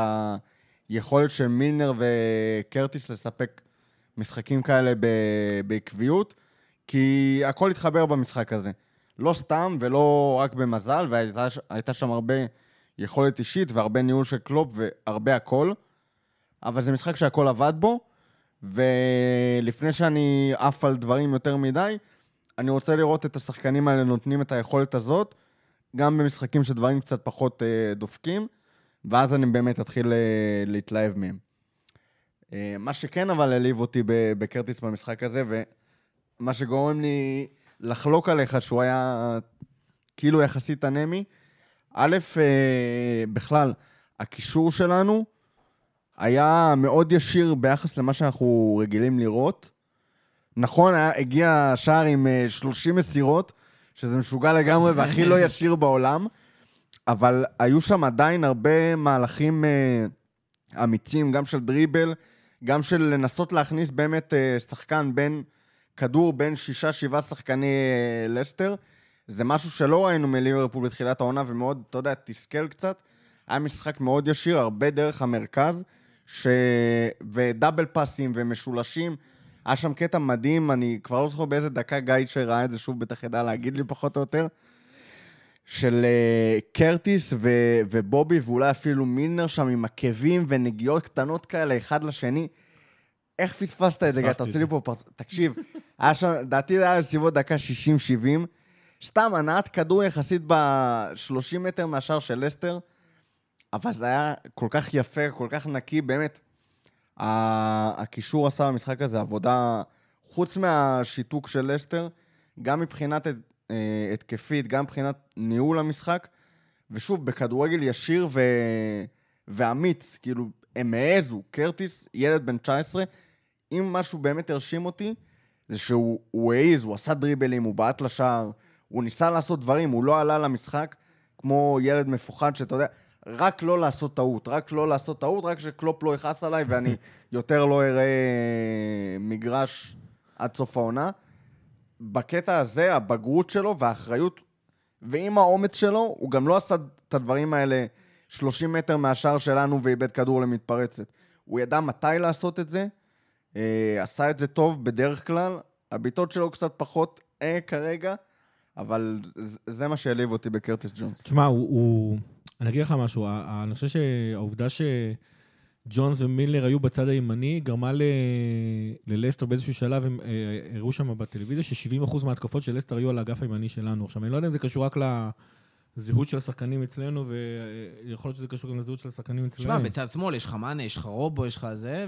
היכולת של מילנר וקרטיס לספק משחקים כאלה בעקביות, כי הכל התחבר במשחק הזה. לא סתם ולא רק במזל, והייתה הייתה שם הרבה יכולת אישית והרבה ניהול של קלופ והרבה הכל, אבל זה משחק שהכל עבד בו, ולפני שאני עף על דברים יותר מדי, אני רוצה לראות את השחקנים האלה נותנים את היכולת הזאת, גם במשחקים שדברים קצת פחות אה, דופקים, ואז אני באמת אתחיל אה, להתלהב מהם. אה, מה שכן אבל העליב אותי בקרטיס במשחק הזה, ומה שגורם לי לחלוק עליך שהוא היה כאילו יחסית אנמי, א', אה, בכלל, הקישור שלנו היה מאוד ישיר ביחס למה שאנחנו רגילים לראות. נכון, היה, הגיע שער עם אה, 30 מסירות, שזה משוגע לגמרי והכי לא ישיר בעולם, אבל היו שם עדיין הרבה מהלכים אה, אמיצים, גם של דריבל, גם של לנסות להכניס באמת אה, שחקן בין כדור בין שישה, שבעה שחקני אה, לסטר. זה משהו שלא ראינו מליברפול בתחילת העונה, ומאוד, אתה יודע, תסכל קצת. היה משחק מאוד ישיר, הרבה דרך המרכז, ש... ודאבל פאסים ומשולשים. היה שם קטע מדהים, אני כבר לא זוכר באיזה דקה גיא שראה את זה, שוב בטח ידע להגיד לי פחות או יותר, של uh, קרטיס ו- ובובי, ואולי אפילו מילנר שם עם עקבים ונגיעות קטנות כאלה, אחד לשני. איך פספסת את זה, גיא? אתה עושה לי פה פרצ... תקשיב, היה שם, לדעתי זה היה בסביבות דקה 60-70. סתם, הנעת כדור יחסית ב-30 מטר מהשער של לסטר, אבל זה היה כל כך יפה, כל כך נקי, באמת. הקישור עשה במשחק הזה עבודה, חוץ מהשיתוק של לסטר, גם מבחינת אה, התקפית, גם מבחינת ניהול המשחק, ושוב, בכדורגל ישיר ו... ואמיץ, כאילו, הם העזו, קרטיס, ילד בן 19, אם משהו באמת הרשים אותי, זה שהוא הוא העז, הוא עשה דריבלים, הוא בעט לשער, הוא ניסה לעשות דברים, הוא לא עלה למשחק כמו ילד מפוחד שאתה יודע, רק לא לעשות טעות, רק לא לעשות טעות, רק שקלופ לא יכעס עליי ואני <laughs> יותר לא אראה מגרש עד סוף העונה. בקטע הזה, הבגרות שלו והאחריות, ועם האומץ שלו, הוא גם לא עשה את הדברים האלה 30 מטר מהשער שלנו ואיבד כדור למתפרצת. הוא ידע מתי לעשות את זה, אה, עשה את זה טוב בדרך כלל, הבעיטות שלו קצת פחות אה, כרגע, אבל זה- מה שהעליב אותי בקרטיס ג'ונס. תשמע, הוא, הוא... אני אגיד לך משהו, אני חושב שהעובדה ג'ונס ומילנר היו בצד הימני, גרמה ל... ללסטר באיזשהו שלב, הם אה, הראו שם בטלוויזיה ש-70% מההתקפות של לסטר היו על האגף הימני שלנו. עכשיו, אני לא יודע אם זה קשור רק לזהות של השחקנים אצלנו, ויכול להיות שזה קשור גם לזהות של השחקנים אצלנו. תשמע, בצד שמאל יש לך מאנה, יש לך רובו, יש לך זה,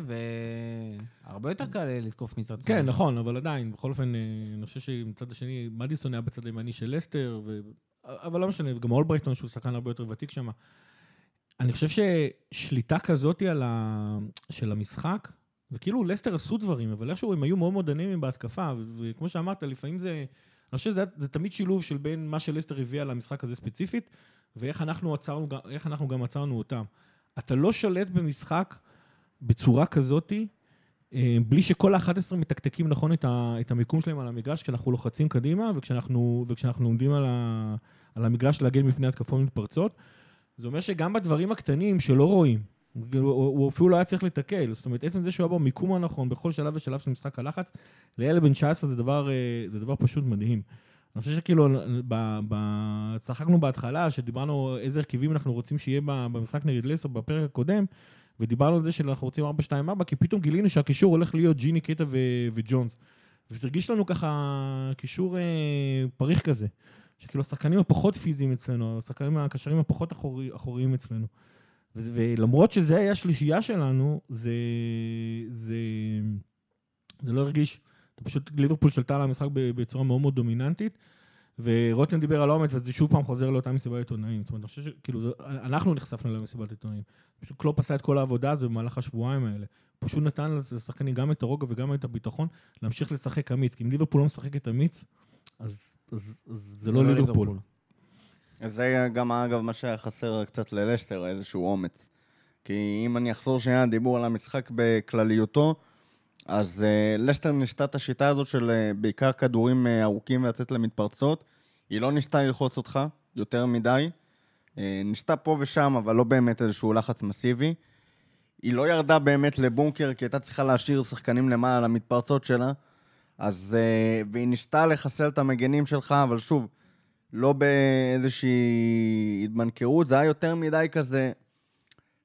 והרבה יותר קל לתקוף מצד שמאל. כן, נכון, אבל עדיין, בכל אופן, אה, אני חושב שמצד השני, מדיסון היה בצד הימני של לסטר, ו... אבל לא משנה, וגם אולברייטון, שהוא שחקן הרבה יותר ותיק שם. אני חושב ששליטה כזאת על ה... של המשחק, וכאילו לסטר עשו דברים, אבל איכשהו הם היו מאוד מאוד אנמיים בהתקפה, וכמו שאמרת, לפעמים זה... אני חושב שזה זה תמיד שילוב של בין מה שלסטר הביאה למשחק הזה ספציפית, ואיך אנחנו, עצרנו, אנחנו גם עצרנו אותם. אתה לא שולט במשחק בצורה כזאתי, אה, בלי שכל ה-11 מתקתקים נכון את, ה, את המיקום שלהם על המגרש, כשאנחנו לוחצים קדימה, וכשאנחנו, וכשאנחנו עומדים על, ה, על המגרש להגן מפני התקפות מתפרצות. זה אומר שגם בדברים הקטנים שלא רואים, הוא, הוא אפילו לא היה צריך לתקל. זאת אומרת, עצם זה שהוא היה במיקום הנכון בכל שלב ושלב של משחק הלחץ, לילד בן 19 זה דבר, אה, זה דבר פשוט מדהים. אני חושב שכאילו, ב, ב, צחקנו בהתחלה, שדיברנו איזה הרכיבים אנחנו רוצים שיהיה במשחק נגד לסטר בפרק הקודם, ודיברנו על זה שאנחנו רוצים 4-2-4, כי פתאום גילינו שהקישור הולך להיות ג'יני, קטע ו- וג'ונס. וזה הרגיש לנו ככה קישור אה, פריך כזה. שכאילו השחקנים הפחות פיזיים אצלנו, השחקנים הקשרים הפחות אחורי, אחוריים אצלנו. ולמרות שזה היה השלישייה שלנו, זה, זה, זה לא הרגיש, אתה פשוט, ליברפול שלטה על המשחק בצורה מאוד מאוד דומיננטית, ורוטן דיבר על אומץ, וזה שוב פעם חוזר לאותה מסיבת עיתונאים. זאת אומרת, אני חושב שכאילו, זה, אנחנו נחשפנו למסיבת עיתונאים. פשוט קלופ עשה את כל העבודה הזו במהלך השבועיים האלה. פשוט נתן לשחקנים גם את הרוגע וגם את הביטחון להמשיך לשחק אמיץ. כי אם ליברפול לא משחקת אמיץ, אז, אז, אז זה, לא ליברפול. זה גם, אגב, מה שהיה חסר קצת ללסטר, איזשהו אומץ. כי אם אני אחזור שנייה דיבור על המשחק בכלליותו, אז uh, לסטר ניסתה את השיטה הזאת של uh, בעיקר כדורים uh, ארוכים ולצאת למתפרצות. היא לא ניסתה ללחוץ אותך יותר מדי. Uh, ניסתה פה ושם, אבל לא באמת איזשהו לחץ מסיבי. היא לא ירדה באמת לבונקר, כי הייתה צריכה להשאיר שחקנים למעלה למתפרצות שלה. אז... Uh, והיא ניסתה לחסל את המגנים שלך, אבל שוב, לא באיזושהי התבנקרות, זה היה יותר מדי כזה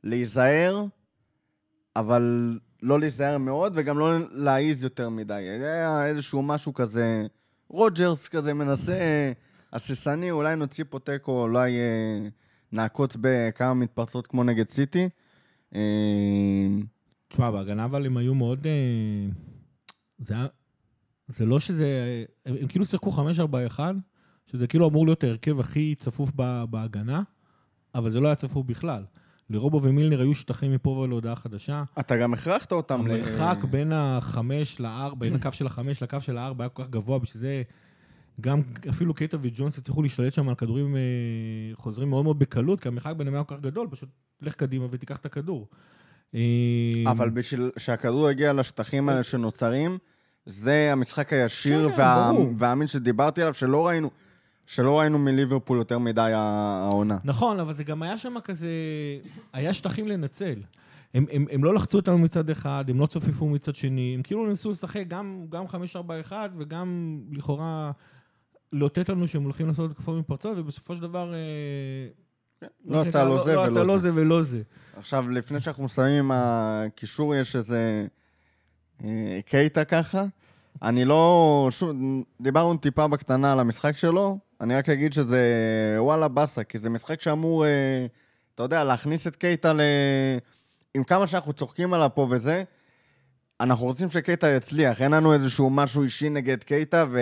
להיזהר, אבל לא להיזהר מאוד, וגם לא להעיז יותר מדי. היה איזשהו משהו כזה, רוג'רס כזה מנסה, הססני, אולי נוציא פה תיקו, אולי אה, נעקוץ בכמה מתפרצות כמו נגד סיטי. אה, תשמע, בהגנה אבל הם היו מאוד... אה, זה. זה לא שזה... הם, הם כאילו שיחקו 5-4-1, שזה כאילו אמור להיות ההרכב הכי צפוף בהגנה, אבל זה לא היה צפוף בכלל. לרובו ומילנר היו שטחים מפה ולהודעה חדשה. אתה גם הכרחת אותם ל... המרחק בין החמש לארבע, בין הקו של החמש לקו של הארבע היה כל כך גבוה, בשביל זה גם אפילו קייטה וג'ונס הצליחו להשתלט שם על כדורים אה, חוזרים מאוד מאוד בקלות, כי המרחק ביניהם היה כל כך גדול, פשוט לך קדימה ותיקח את הכדור. אה, אבל בשביל שהכדור יגיע לשטחים האלה שנוצרים, זה המשחק הישיר כן. ברור. והאמין שדיברתי עליו, שלא ראינו, שלא ראינו מליברפול יותר מדי העונה. נכון, אבל זה גם היה שם כזה... היה שטחים לנצל. הם, הם, הם לא לחצו אותנו מצד אחד, הם לא צופפו מצד שני, הם כאילו ניסו לשחק גם, גם 5-4-1 וגם לכאורה לאותת לנו שהם הולכים לעשות התקפות מתפרצות, ובסופו של דבר... אה, לא מה יצא לא זה לא ולא יצא לא זה. זה ולא זה. עכשיו, לפני שאנחנו מסיימים עם הקישור, יש איזה אה, קייטה ככה. אני לא... שוב, דיברנו טיפה בקטנה על המשחק שלו, אני רק אגיד שזה וואלה באסה, כי זה משחק שאמור, אה, אתה יודע, להכניס את קייטה ל... עם כמה שאנחנו צוחקים עליו פה וזה, אנחנו רוצים שקייטה יצליח, אין לנו איזשהו משהו אישי נגד קייטה ו...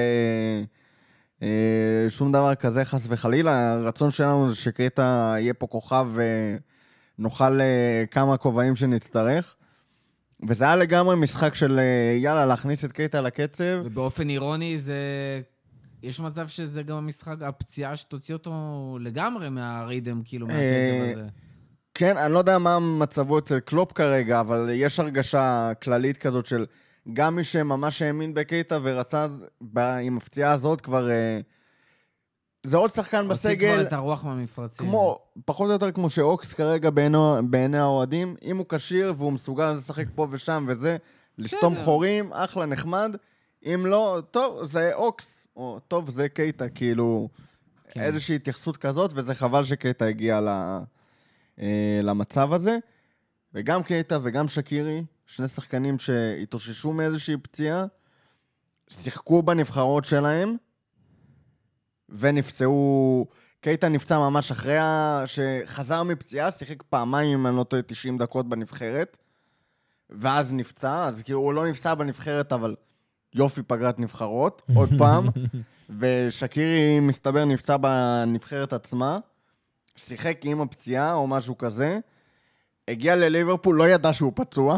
אה, שום דבר כזה, חס וחלילה. הרצון שלנו זה שקייטה יהיה פה כוכב ונאכל אה, כמה כובעים שנצטרך. וזה היה לגמרי משחק של יאללה, להכניס את קייטה לקצב. ובאופן אירוני זה... יש מצב שזה גם המשחק, הפציעה שתוציא אותו לגמרי מהרידם, כאילו, אה, מהקצב הזה. כן, אני לא יודע מה מצבו אצל קלופ כרגע, אבל יש הרגשה כללית כזאת של גם מי שממש האמין בקייטה ורצה עם הפציעה הזאת כבר... אה, זה עוד שחקן הוציא כבר בסגל, את הרוח מהמפרצים. כמו, פחות או יותר כמו שאוקס כרגע בעיני, בעיני האוהדים, אם הוא כשיר והוא מסוגל לשחק פה ושם וזה, לסתום. חורים, אחלה, נחמד. אם לא, טוב, זה אוקס, או טוב, זה קייטה, כאילו, כן. איזושהי התייחסות כזאת, וזה חבל שקייטה הגיע ל, אה, למצב הזה. וגם קייטה וגם שקירי, שני שחקנים שהתאוששו מאיזושהי פציעה, שיחקו בנבחרות שלהם, ונפצעו... קייטה נפצע ממש אחרי ה... שחזר מפציעה, שיחק פעמיים, אם אני לא טועה, 90 דקות בנבחרת, ואז נפצע, אז כאילו הוא לא נפצע בנבחרת, אבל יופי פגרת נבחרות, עוד פעם. <laughs> ושקירי, מסתבר, נפצע בנבחרת עצמה, שיחק עם הפציעה או משהו כזה, הגיע לליברפול, לא ידע שהוא פצוע,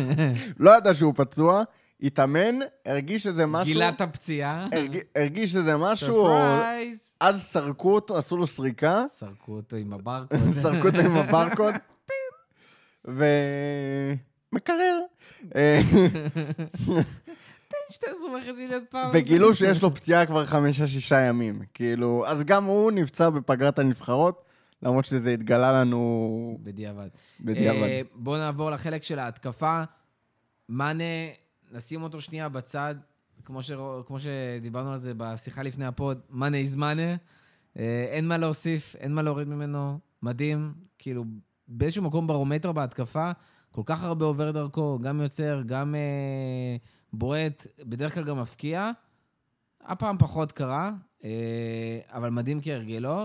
<laughs> לא ידע שהוא פצוע, התאמן, הרגיש שזה משהו... גילה את הפציעה. הרג... הרגיש שזה משהו, או- surprise. אז סרקו אותו, עשו לו סריקה, סרקו אותו עם הברקוד. <laughs> סרקו אותו עם הברקוד, ו... מקרר. אה, 12 וחצי להיות פעם. וגילו שיש לו פציעה כבר חמישה-שישה ימים. כאילו, אז גם הוא נפצע בפגרת הנבחרות, למרות שזה התגלה לנו בדיעבד. בדיעבד. אה, בואו נעבור לחלק של ההתקפה. מאנה, נשים אותו שנייה בצד, כמו, ש... כמו שדיברנו על זה בשיחה לפני הפוד, מאנה is מאנה. אה, אין מה להוסיף, אין מה להוריד ממנו. מדהים. כאילו, באיזשהו מקום ברומטר בהתקפה, כל כך הרבה עובר דרכו, גם יוצר, גם אה, בועט, בדרך כלל גם מפקיע. הפעם פחות קרה, אה, אבל מדהים כהרגלו.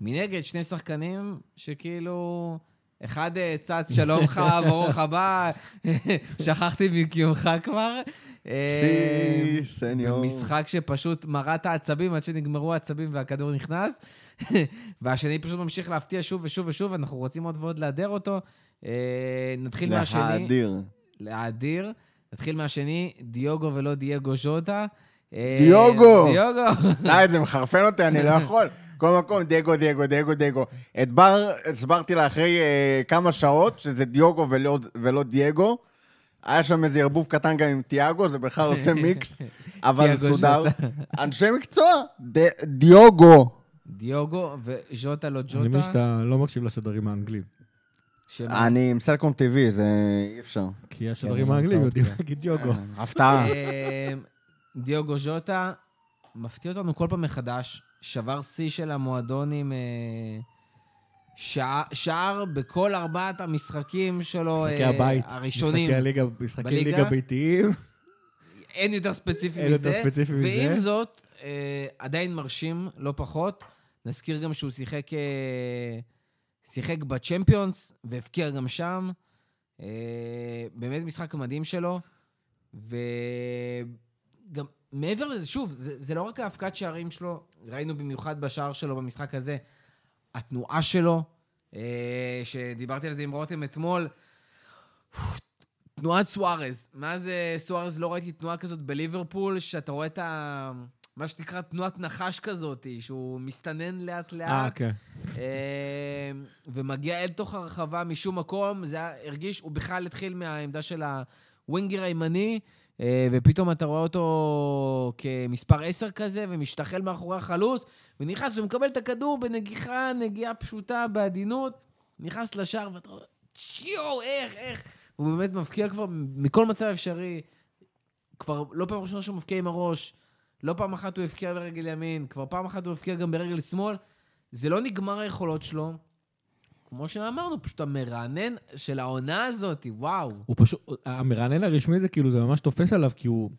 מנגד, שני שחקנים שכאילו... אחד אה, צץ, <laughs> שלום לך, ברוך הבא, <laughs> שכחתי מקיומך כבר. אה, שי, סניור. במשחק שפשוט מרט העצבים עד שנגמרו העצבים והכדור נכנס. <laughs> והשני פשוט ממשיך להפתיע שוב ושוב ושוב, אנחנו רוצים עוד ועוד להדר אותו. אה, נתחיל מהשני. להאדיר. להאדיר. נתחיל מהשני, דיוגו ולא דייגו ז'וטה. אה, דיוגו! דיוגו! די, זה מחרפן אותי, אני לא יכול. כל מקום, דייגו, דייגו, דייגו, דייגו. את בר הסברתי לה אחרי אה, כמה שעות, שזה דיוגו ולא, ולא דייגו. היה שם איזה ערבוב קטן גם עם תיאגו, זה בכלל עושה <laughs> מיקס, אבל תיאגו סודר. אנשי מקצוע, ד- דיוגו. דיוגו וז'וטה לא אני מבין ג'וטה. שאתה לא מקשיב לשדרים האנגלים. שמה? אני עם סלקום TV, זה אי אפשר. כי השדרים כן, האנגלים אתה יודעים. להגיד יוגו. הפתעה. <laughs> אה, דיוגו ז'וטה מפתיע אותנו כל פעם מחדש, שבר שיא של המועדון עם אה, שע- שער בכל ארבעת המשחקים שלו, משחקי אה, הבית. הראשונים. משחקי הליגה, משחקי בליגה? ליגה ביתיים. אין יותר ספציפי אין יותר מזה. ועם זאת, אה, עדיין מרשים, לא פחות. נזכיר גם שהוא שיחק, אה, שיחק בצ'מפיונס, והבקיע גם שם. אה, באמת משחק מדהים שלו. וגם מעבר לזה, שוב, זה, זה לא רק ההפקת שערים שלו, ראינו במיוחד בשער שלו במשחק הזה, התנועה שלו, אה, שדיברתי על זה עם רותם אתמול, תנועת סוארז. מאז סוארז לא ראיתי תנועה כזאת בליברפול, שאתה רואה את ה... מה שנקרא תנועת נחש כזאת, שהוא מסתנן אה, לאט-לאט. כן. אה, ומגיע אל תוך הרחבה משום מקום, זה היה, הרגיש, הוא בכלל התחיל מהעמדה של הווינגר הימני, אה, ופתאום אתה רואה אותו כמספר 10 כזה, ומשתחל מאחורי החלוץ, ונכנס ומקבל את הכדור בנגיחה, נגיעה פשוטה, בעדינות, נכנס לשער, ואתה רואה, שיו, איך, איך. הוא באמת מבקיע כבר מכל מצב אפשרי. כבר לא פעם ראשונה שהוא מבקיע עם הראש, לא פעם אחת הוא הבקיע ברגל ימין, כבר פעם אחת הוא הבקיע גם ברגל שמאל. זה לא נגמר היכולות שלו. כמו שאמרנו, פשוט המרענן של העונה הזאת, וואו. הוא פשוט, המרענן הרשמי זה כאילו, זה ממש תופס עליו, כי הוא...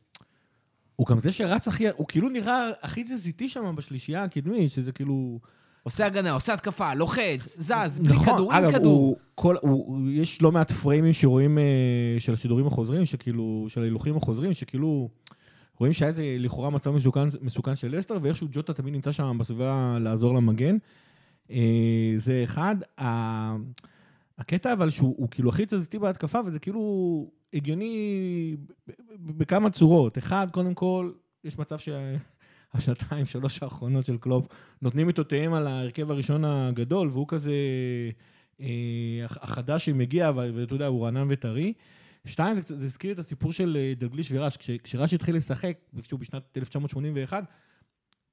הוא גם זה שרץ הכי, הוא כאילו נראה הכי תזזיתי שם בשלישייה הקדמית, שזה כאילו... עושה הגנה, עושה התקפה, לוחץ, זז, בלי נכון, כדור, אגב, כדור. הוא, כל, הוא, הוא, יש לא מעט פריימים שרואים, אה, של השידורים החוזרים, שכאילו, של ההילוכים החוזרים, שכאילו, רואים שהיה איזה לכאורה מצב מסוכן, מסוכן של לסטר, ואיכשהו ג'וטה תמיד נמצא שם בסביבה לעזור למגן. אה, זה אחד. הקטע אבל שהוא הוא כאילו הכי תזזיתי בהתקפה, וזה כאילו הגיוני בכמה צורות. אחד, קודם כל, יש מצב שהשנתיים, שלוש האחרונות של קלופ נותנים את אותיהם על ההרכב הראשון הגדול, והוא כזה אה, הח- החדש שמגיע, ואתה יודע, הוא רענן וטרי. שתיים, זה, הזכיר את הסיפור של אה, דגליש ורש. כש, כשרש התחיל לשחק, איפשהו בשנת 1981,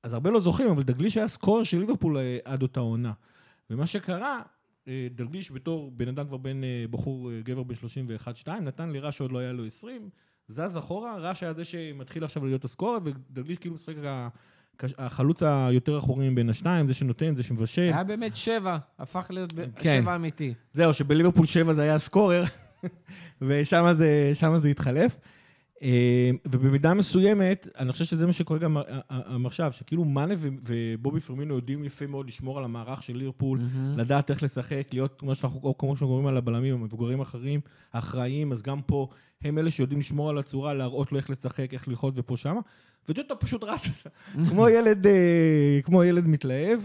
אז הרבה לא זוכרים, אבל דגליש היה סקור של ליברפול אה, עד אותה עונה. ומה שקרה, אה, דגליש בתור בן אדם כבר בן, בחור, גבר בן 31-2, נתן לרש שעוד לא היה לו 20, זז אחורה, רש היה זה שמתחיל עכשיו להיות הסקורר, ודגליש כאילו משחק החלוץ היותר אחורי בין השניים, זה שנותן, זה שמבשל. היה באמת שבע, הפך להיות כן. שבע אמיתי. זהו, שבליברפול 7 זה היה הסקורר, ושם זה, זה התחלף. אה, ובמידה מסוימת, אני חושב שזה מה שקורה גם אה, אה, אה, עכשיו, שכאילו מאנה ובובי פרמינו יודעים יפה מאוד לשמור על המערך של ליברפול, לדעת איך לשחק, להיות כמו שאנחנו, או כמו שאנחנו קוראים על הבלמים, המבוגרים האחרים, האחראיים, אז גם פה הם אלה שיודעים לשמור על הצורה, להראות לו איך לשחק, איך ללחוץ ופה שמה, וג'וטה פשוט רץ, כמו ילד, כמו ילד מתלהב,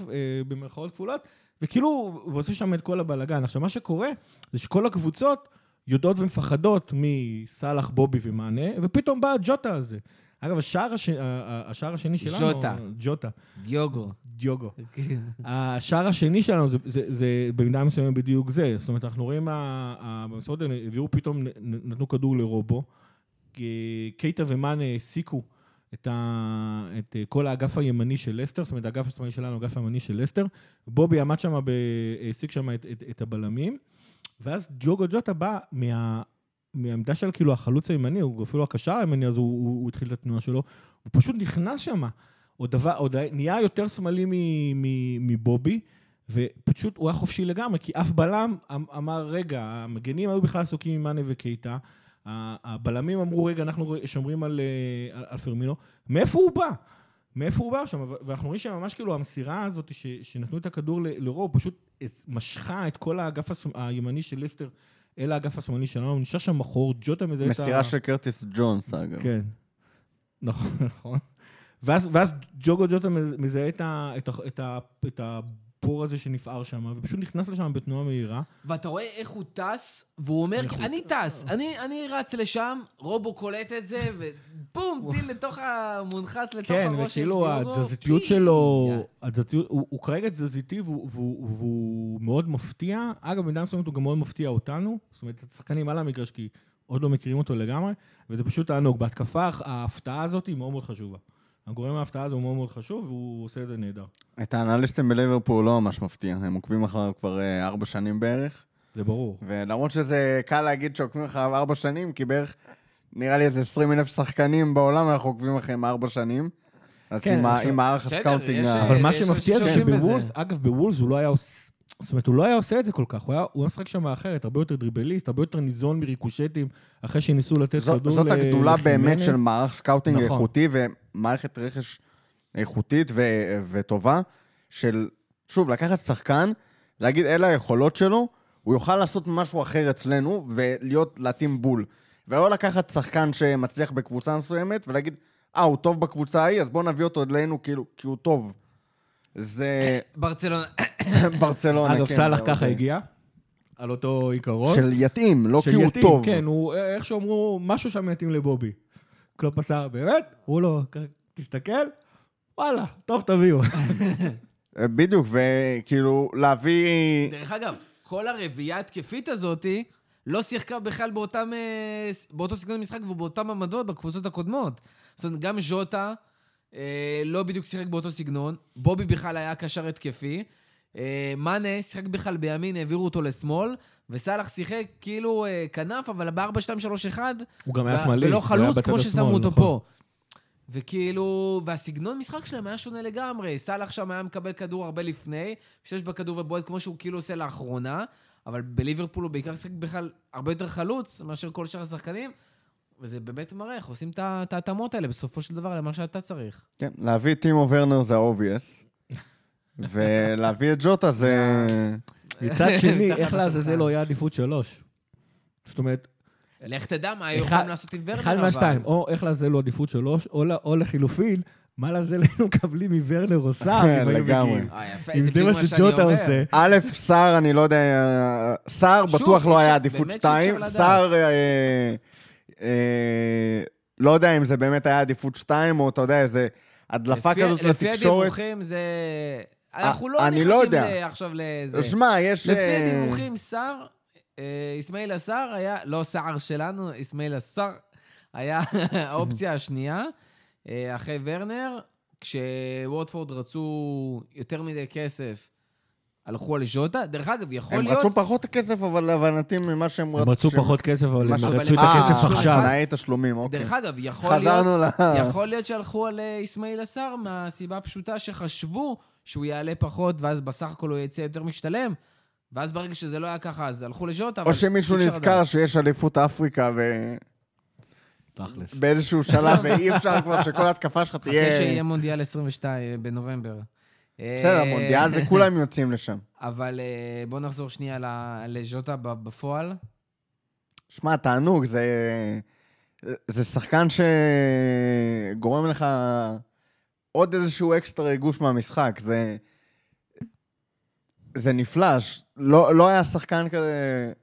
במרכאות כפולות, וכאילו, הוא עושה שם את כל הבלאגן. עכשיו, מה שקורה, זה שכל הקבוצות יודעות ומפחדות מסאלח, בובי ומאנה, ופתאום בא הג'וטה הזה. אגב, השער, הש... השער השני שלנו... ז'וטה. ג'וטה. דיוגו. דיוגו. כן. השער השני שלנו זה, זה, זה במידה מסוימת בדיוק זה. זאת אומרת, אנחנו רואים, במסורת האלה הביאו פתאום, נתנו כדור לרובו. קייטה ומאנה העסיקו את, ה, את אה, כל האגף הימני של לסטר, זאת אומרת, האגף השמאלי שלנו, האגף הימני של לסטר. בובי עמד שם, העסיק שם את, את, את הבלמים, ואז דיוגו ג'וטה בא מה... מהעמדה של כאילו החלוץ הימני, הוא אפילו הקשר הימני, אז הוא, הוא, הוא התחיל את התנועה שלו, הוא פשוט נכנס שם. עוד, עוד נהיה יותר שמאלי מבובי, ופשוט הוא היה חופשי לגמרי, כי אף בלם אמ- אמר, רגע, המגנים היו בכלל עסוקים עם מאנה וקייטה, הבלמים אמרו, רגע, אנחנו שומרים על, אה, על, על פרמינו, מאיפה הוא בא? מאיפה הוא בא שם? ואנחנו רואים שממש כאילו המסירה הזאת ש, שנתנו את הכדור לרוב, פשוט משכה את כל האגף הס- הימני של לסטר אל האגף השמאלי שלנו, נשאר שם מחור, ג'וטה מזהה את ה... מסירה של קרטיס ג'ונס, אגב. כן. נכון, נכון. ואז, ואז ג'וגו ג'וטה מזהה את, ה, את, ה, את, ה, את הבור הזה שנפער שם, ופשוט נכנס לשם בתנועה מהירה. ואתה רואה איך הוא טס, והוא אומר, אני טס, אני, אני רץ לשם, רובו קולט את זה, ובום, טיל לתוך המונחת, לתוך כן, הראש של וכאילו דיוגו. התזזיתיות פי. שלו, התזזיתיות, הוא, הוא כרגע תזזיתי והוא, והוא, והוא מאוד מפתיע. אגב, במידה מסוימת הוא גם מאוד מפתיע אותנו. זאת אומרת, השחקנים על המגרש, כי עוד לא מכירים אותו לגמרי, וזה פשוט תענוג. בהתקפה, ההפתעה הזאת היא מאוד מאוד חשובה. הגורם ההפתעה הזה הוא מאוד מאוד חשוב, והוא עושה את זה נהדר. את האנליסטים בליברפול לא ממש מפתיע, הם עוקבים אחריו כבר אה, ארבע שנים בערך. זה ברור. ולמרות שזה קל להגיד שעוקבים אחריו ארבע שנים, כי בערך, נראה לי איזה 20 אלף שחקנים בעולם אנחנו עוקבים אחריהם ארבע שנים. אז כן, עם ה- עכשיו- עם מערך ה scouting... אה, אבל מה שמפתיע זה. שבוולבס, אגב, בוולבס הוא לא היה עושה... זאת אומרת, הוא לא היה עושה את זה כל כך, הוא היה, הוא היה משחק שם אחרת, הרבה יותר דריבליסט, הרבה יותר ניזון מריקושטים, אחרי שניסו לתת זאת, כדור זאת ל- הגדולה באמת לחימנז. של מערך scouting נכון. איכותי ומערכת רכש איכותית ו- וטובה, של, שוב, לקחת שחקן, להגיד אלה היכולות שלו, הוא יוכל לעשות משהו אחר אצלנו ולהיות, להתאים בול. ולא לקחת שחקן שמצליח בקבוצה מסוימת ולהגיד, אה, הוא טוב בקבוצה ההיא, אז בואו נביא אותו אלינו כאילו, כי הוא טוב. זה ברצלונה. <laughs> ברצלונה, אגב, כן, סאלח זה ככה הגיע, על אותו עיקרון. של יתאים, לא של כי הוא יתאים, טוב. כן, הוא, איך שאומרו, משהו שם יתאים לבובי. קלופ עשה, באמת? הוא לא, תסתכל, וואלה, טוב תביאו. <laughs> בדיוק, וכאילו, להביא... דרך אגב, כל הרביעייה התקפית הזאתי לא שיחקה בכלל באותם, אה, באותו סגנון משחק ובאותם עמדות בקבוצות הקודמות. זאת אומרת, גם ז'וטה אה, לא בדיוק שיחק באותו סגנון, בובי בכלל היה קשר התקפי, אה, מאנה שיחק בכלל בימין, העבירו אותו לשמאל, וסאלח שיחק כאילו אה, כנף, אבל ב-4-2-3-1, הוא גם היה שמאלי. ולא הוא היה חלוץ כמו ששמו אותו נכון. פה. וכאילו, והסגנון משחק שלהם היה שונה לגמרי. סאלח שם היה מקבל כדור הרבה לפני, משתמש בכדור ובועט כמו שהוא כאילו עושה לאחרונה, אבל בליברפול הוא בעיקר שיחק בכלל הרבה יותר חלוץ מאשר כל שאר השחקנים, וזה באמת מראה איך עושים את ההתאמות האלה בסופו של דבר למה שאתה צריך. כן, להביא את טימו ורנר זה ה-obvious, ולהביא את ג'וטה זה... מצד <laughs> שני, איך לעזאזל. לא היה עדיפות שלוש? זאת אומרת, לך תדע מה היו אחד- יכולים לעשות עם ורנר, אחד אבל... מהשתיים, או איך לעזאזל לא עדיפות שלוש, או לחילופין, מה לעזאזל היינו מקבלים מוורנר או סער אם היינו לגמרי. מגיעים. אה, אם זה מה שג'וטה. עושה. א', סער, אני לא יודע, סער בטוח לא היה עדיפות באמת שאי אפשר 2, לדעת. סער, אה, אה, לא יודע אם זה באמת היה עדיפות 2, או אתה יודע, איזה הדלפה לפי- כזאת לפי לתקשורת. הדיווחים זה... אנחנו לא אני לא נכנסים יודע. ל- עכשיו לזה. שמע, יש... לפי אה, הדיווחים, סער, אה, אסמאעיל הסער היה, לא סער שלנו, אסמאעיל הסער, היה <laughs> האופציה השנייה, אה, אחרי ורנר, כשווטפורד רצו יותר מדי כסף, הלכו על ז'וטה. דרך אגב, יכול הם להיות... רצו פחות כסף, אבל להבנתי ממה שהם הם רצו פחות כסף, אבל הם רצו את אה, הכסף אה, עכשיו. תנאי תשלומים, אוקיי. דרך אגב, יכול להיות... חזרנו ל... יכול להיות שהלכו על אה, אסמאעיל עשר מהסיבה הפשוטה שחשבו שהוא יעלה פחות, ואז בסך הכל הוא יצא יותר משתלם. ואז ברגע שזה לא היה ככה, אז הלכו לז'וטה, אבל או שמישהו נזכר לדעת. שיש אליפות אפריקה תכלס. ובאיזשהו שלב, ואי אפשר כבר שכל התקפה שלך תהיה... חכה שיהיה מונדיאל 22 בנובמבר. בסדר, אה, מונדיאל זה <laughs> כולם יוצאים לשם. אבל אה, בוא נחזור שנייה לז'וטה ב- בפועל. שמע, תענוג, זה... זה שחקן שגורם לך עוד איזשהו אקסטרה ריגוש מהמשחק. זה... זה נפלא. ש- לא, לא היה שחקן כזה...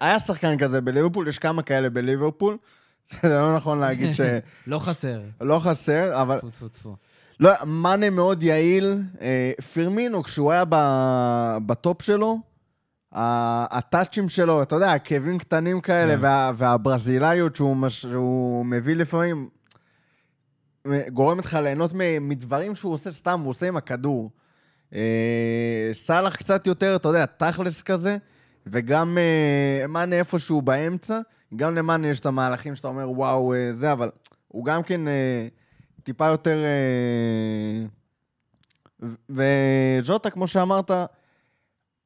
היה שחקן כזה בליברפול, יש כמה כאלה בליברפול. <laughs> זה לא נכון להגיד <laughs> לא חסר. שלא חסר, אבל טפו טפו טפו. לא, מאנה מאוד יעיל. אה, פירמינו, כשהוא היה בטופ שלו, הטאצ'ים שלו, אתה יודע, עקבים קטנים כאלה, כן. וה, והברזילאיות שהוא, מש, שהוא מביא לפעמים, גורמת לך ליהנות מדברים שהוא עושה סתם, הוא עושה עם הכדור. אה, סאלח קצת יותר, אתה יודע, תכלס כזה, וגם אה, מאנה איפשהו באמצע. גם למאנה יש את המהלכים שאתה אומר, וואו, אה, זה, אבל הוא גם כן טיפה יותר... ו- וז'וטה, כמו שאמרת,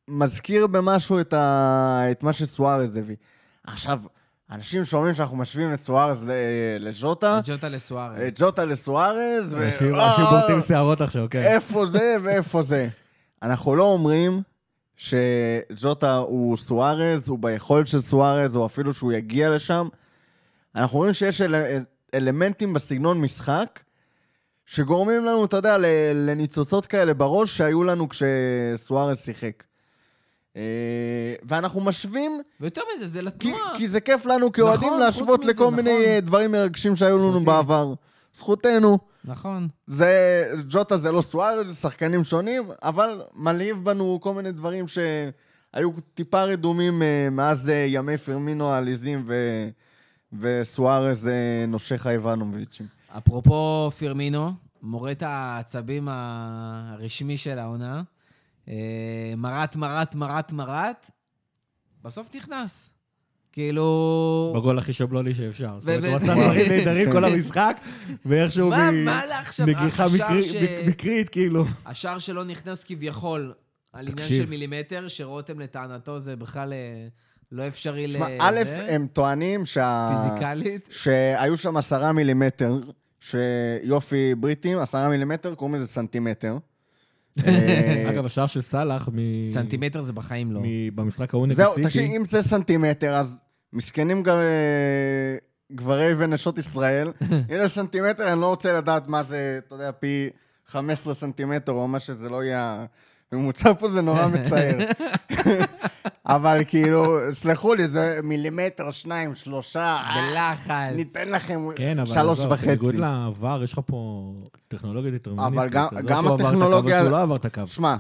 מזכיר במשהו את, ה... את מה שסוארז הביא. עכשיו, אנשים שומעים שאנחנו משווים את סוארז ל- לז'וטה, ג'וטה לסוארז. את ז'וטה לסוארז, ו... אנשים אה, בולטים שערות עכשיו, כן. איפה זה ואיפה זה. אנחנו לא אומרים שז'וטה הוא סוארז, הוא ביכולת של סוארז, או אפילו שהוא יגיע לשם. אנחנו אומרים שיש אל... אלמנטים בסגנון משחק, שגורמים לנו, אתה יודע, לניצוצות כאלה בראש שהיו לנו כשסוארז שיחק. אה, ואנחנו משווים, ויותר מזה, זה כי, לתנועה. כי זה כיף לנו כאוהדים נכון, להשוות חוץ מזה, לכל מיני נכון. אה, דברים מרגשים שהיו לנו זכותי. בעבר. זכותנו. נכון. זה, ג'וטה זה לא סוארז, זה שחקנים שונים, אבל מלהיב בנו כל מיני דברים שהיו טיפה רדומים אה, מאז ימי פרמינו העליזים ו... וסוארז נושך האיבנוביצ'ים. אפרופו פירמינו, מורט העצבים הרשמי של העונה, מרט, מרט, מרט, מרט, בסוף נכנס. כאילו... בגול הכי שבלוני שאפשר. זאת אומרת, הוא עשה דברים נהדרים כל המשחק, ואיכשהו מה, מ- מה לה עכשיו? נגיחה השער מקרי- ש- מק- מקרית, כאילו. השער שלו נכנס כביכול על עניין. של מילימטר, שרותם לטענתו זה בכלל אה, לא אפשרי לזה. תשמע, א', הם טוענים שה... פיזיקלית. שהיו שם עשרה מילימטר, שיופי בריטים, עשרה מילימטר, קוראים לזה סנטימטר. אה, אגב, השער של סאלח מ- סנטימטר זה בחיים לא. מ- במשחק ההוא נגד זהו, סיטי. תקשיב, אם זה סנטימטר, אז מסכנים גם אה, גברי ונשות ישראל. <laughs> אם זה סנטימטר, אני לא רוצה לדעת מה זה, אתה יודע, פי 15 סנטימטר, או מה שזה לא יהיה... הממוצע פה זה נורא <laughs> מצער. אבל כאילו, סלחו לי, זה מילימטר, שניים, שלושה, בלחץ. ניתן לכם כן, אבל שלוש וחצי. בניגוד לעבר, יש לך פה טכנולוגיה דטרמיניסטית. אבל גם- זה לא גם שהוא עבר את הקו הטכנולוגיה- ושהוא לא עבר את הקו. שמע,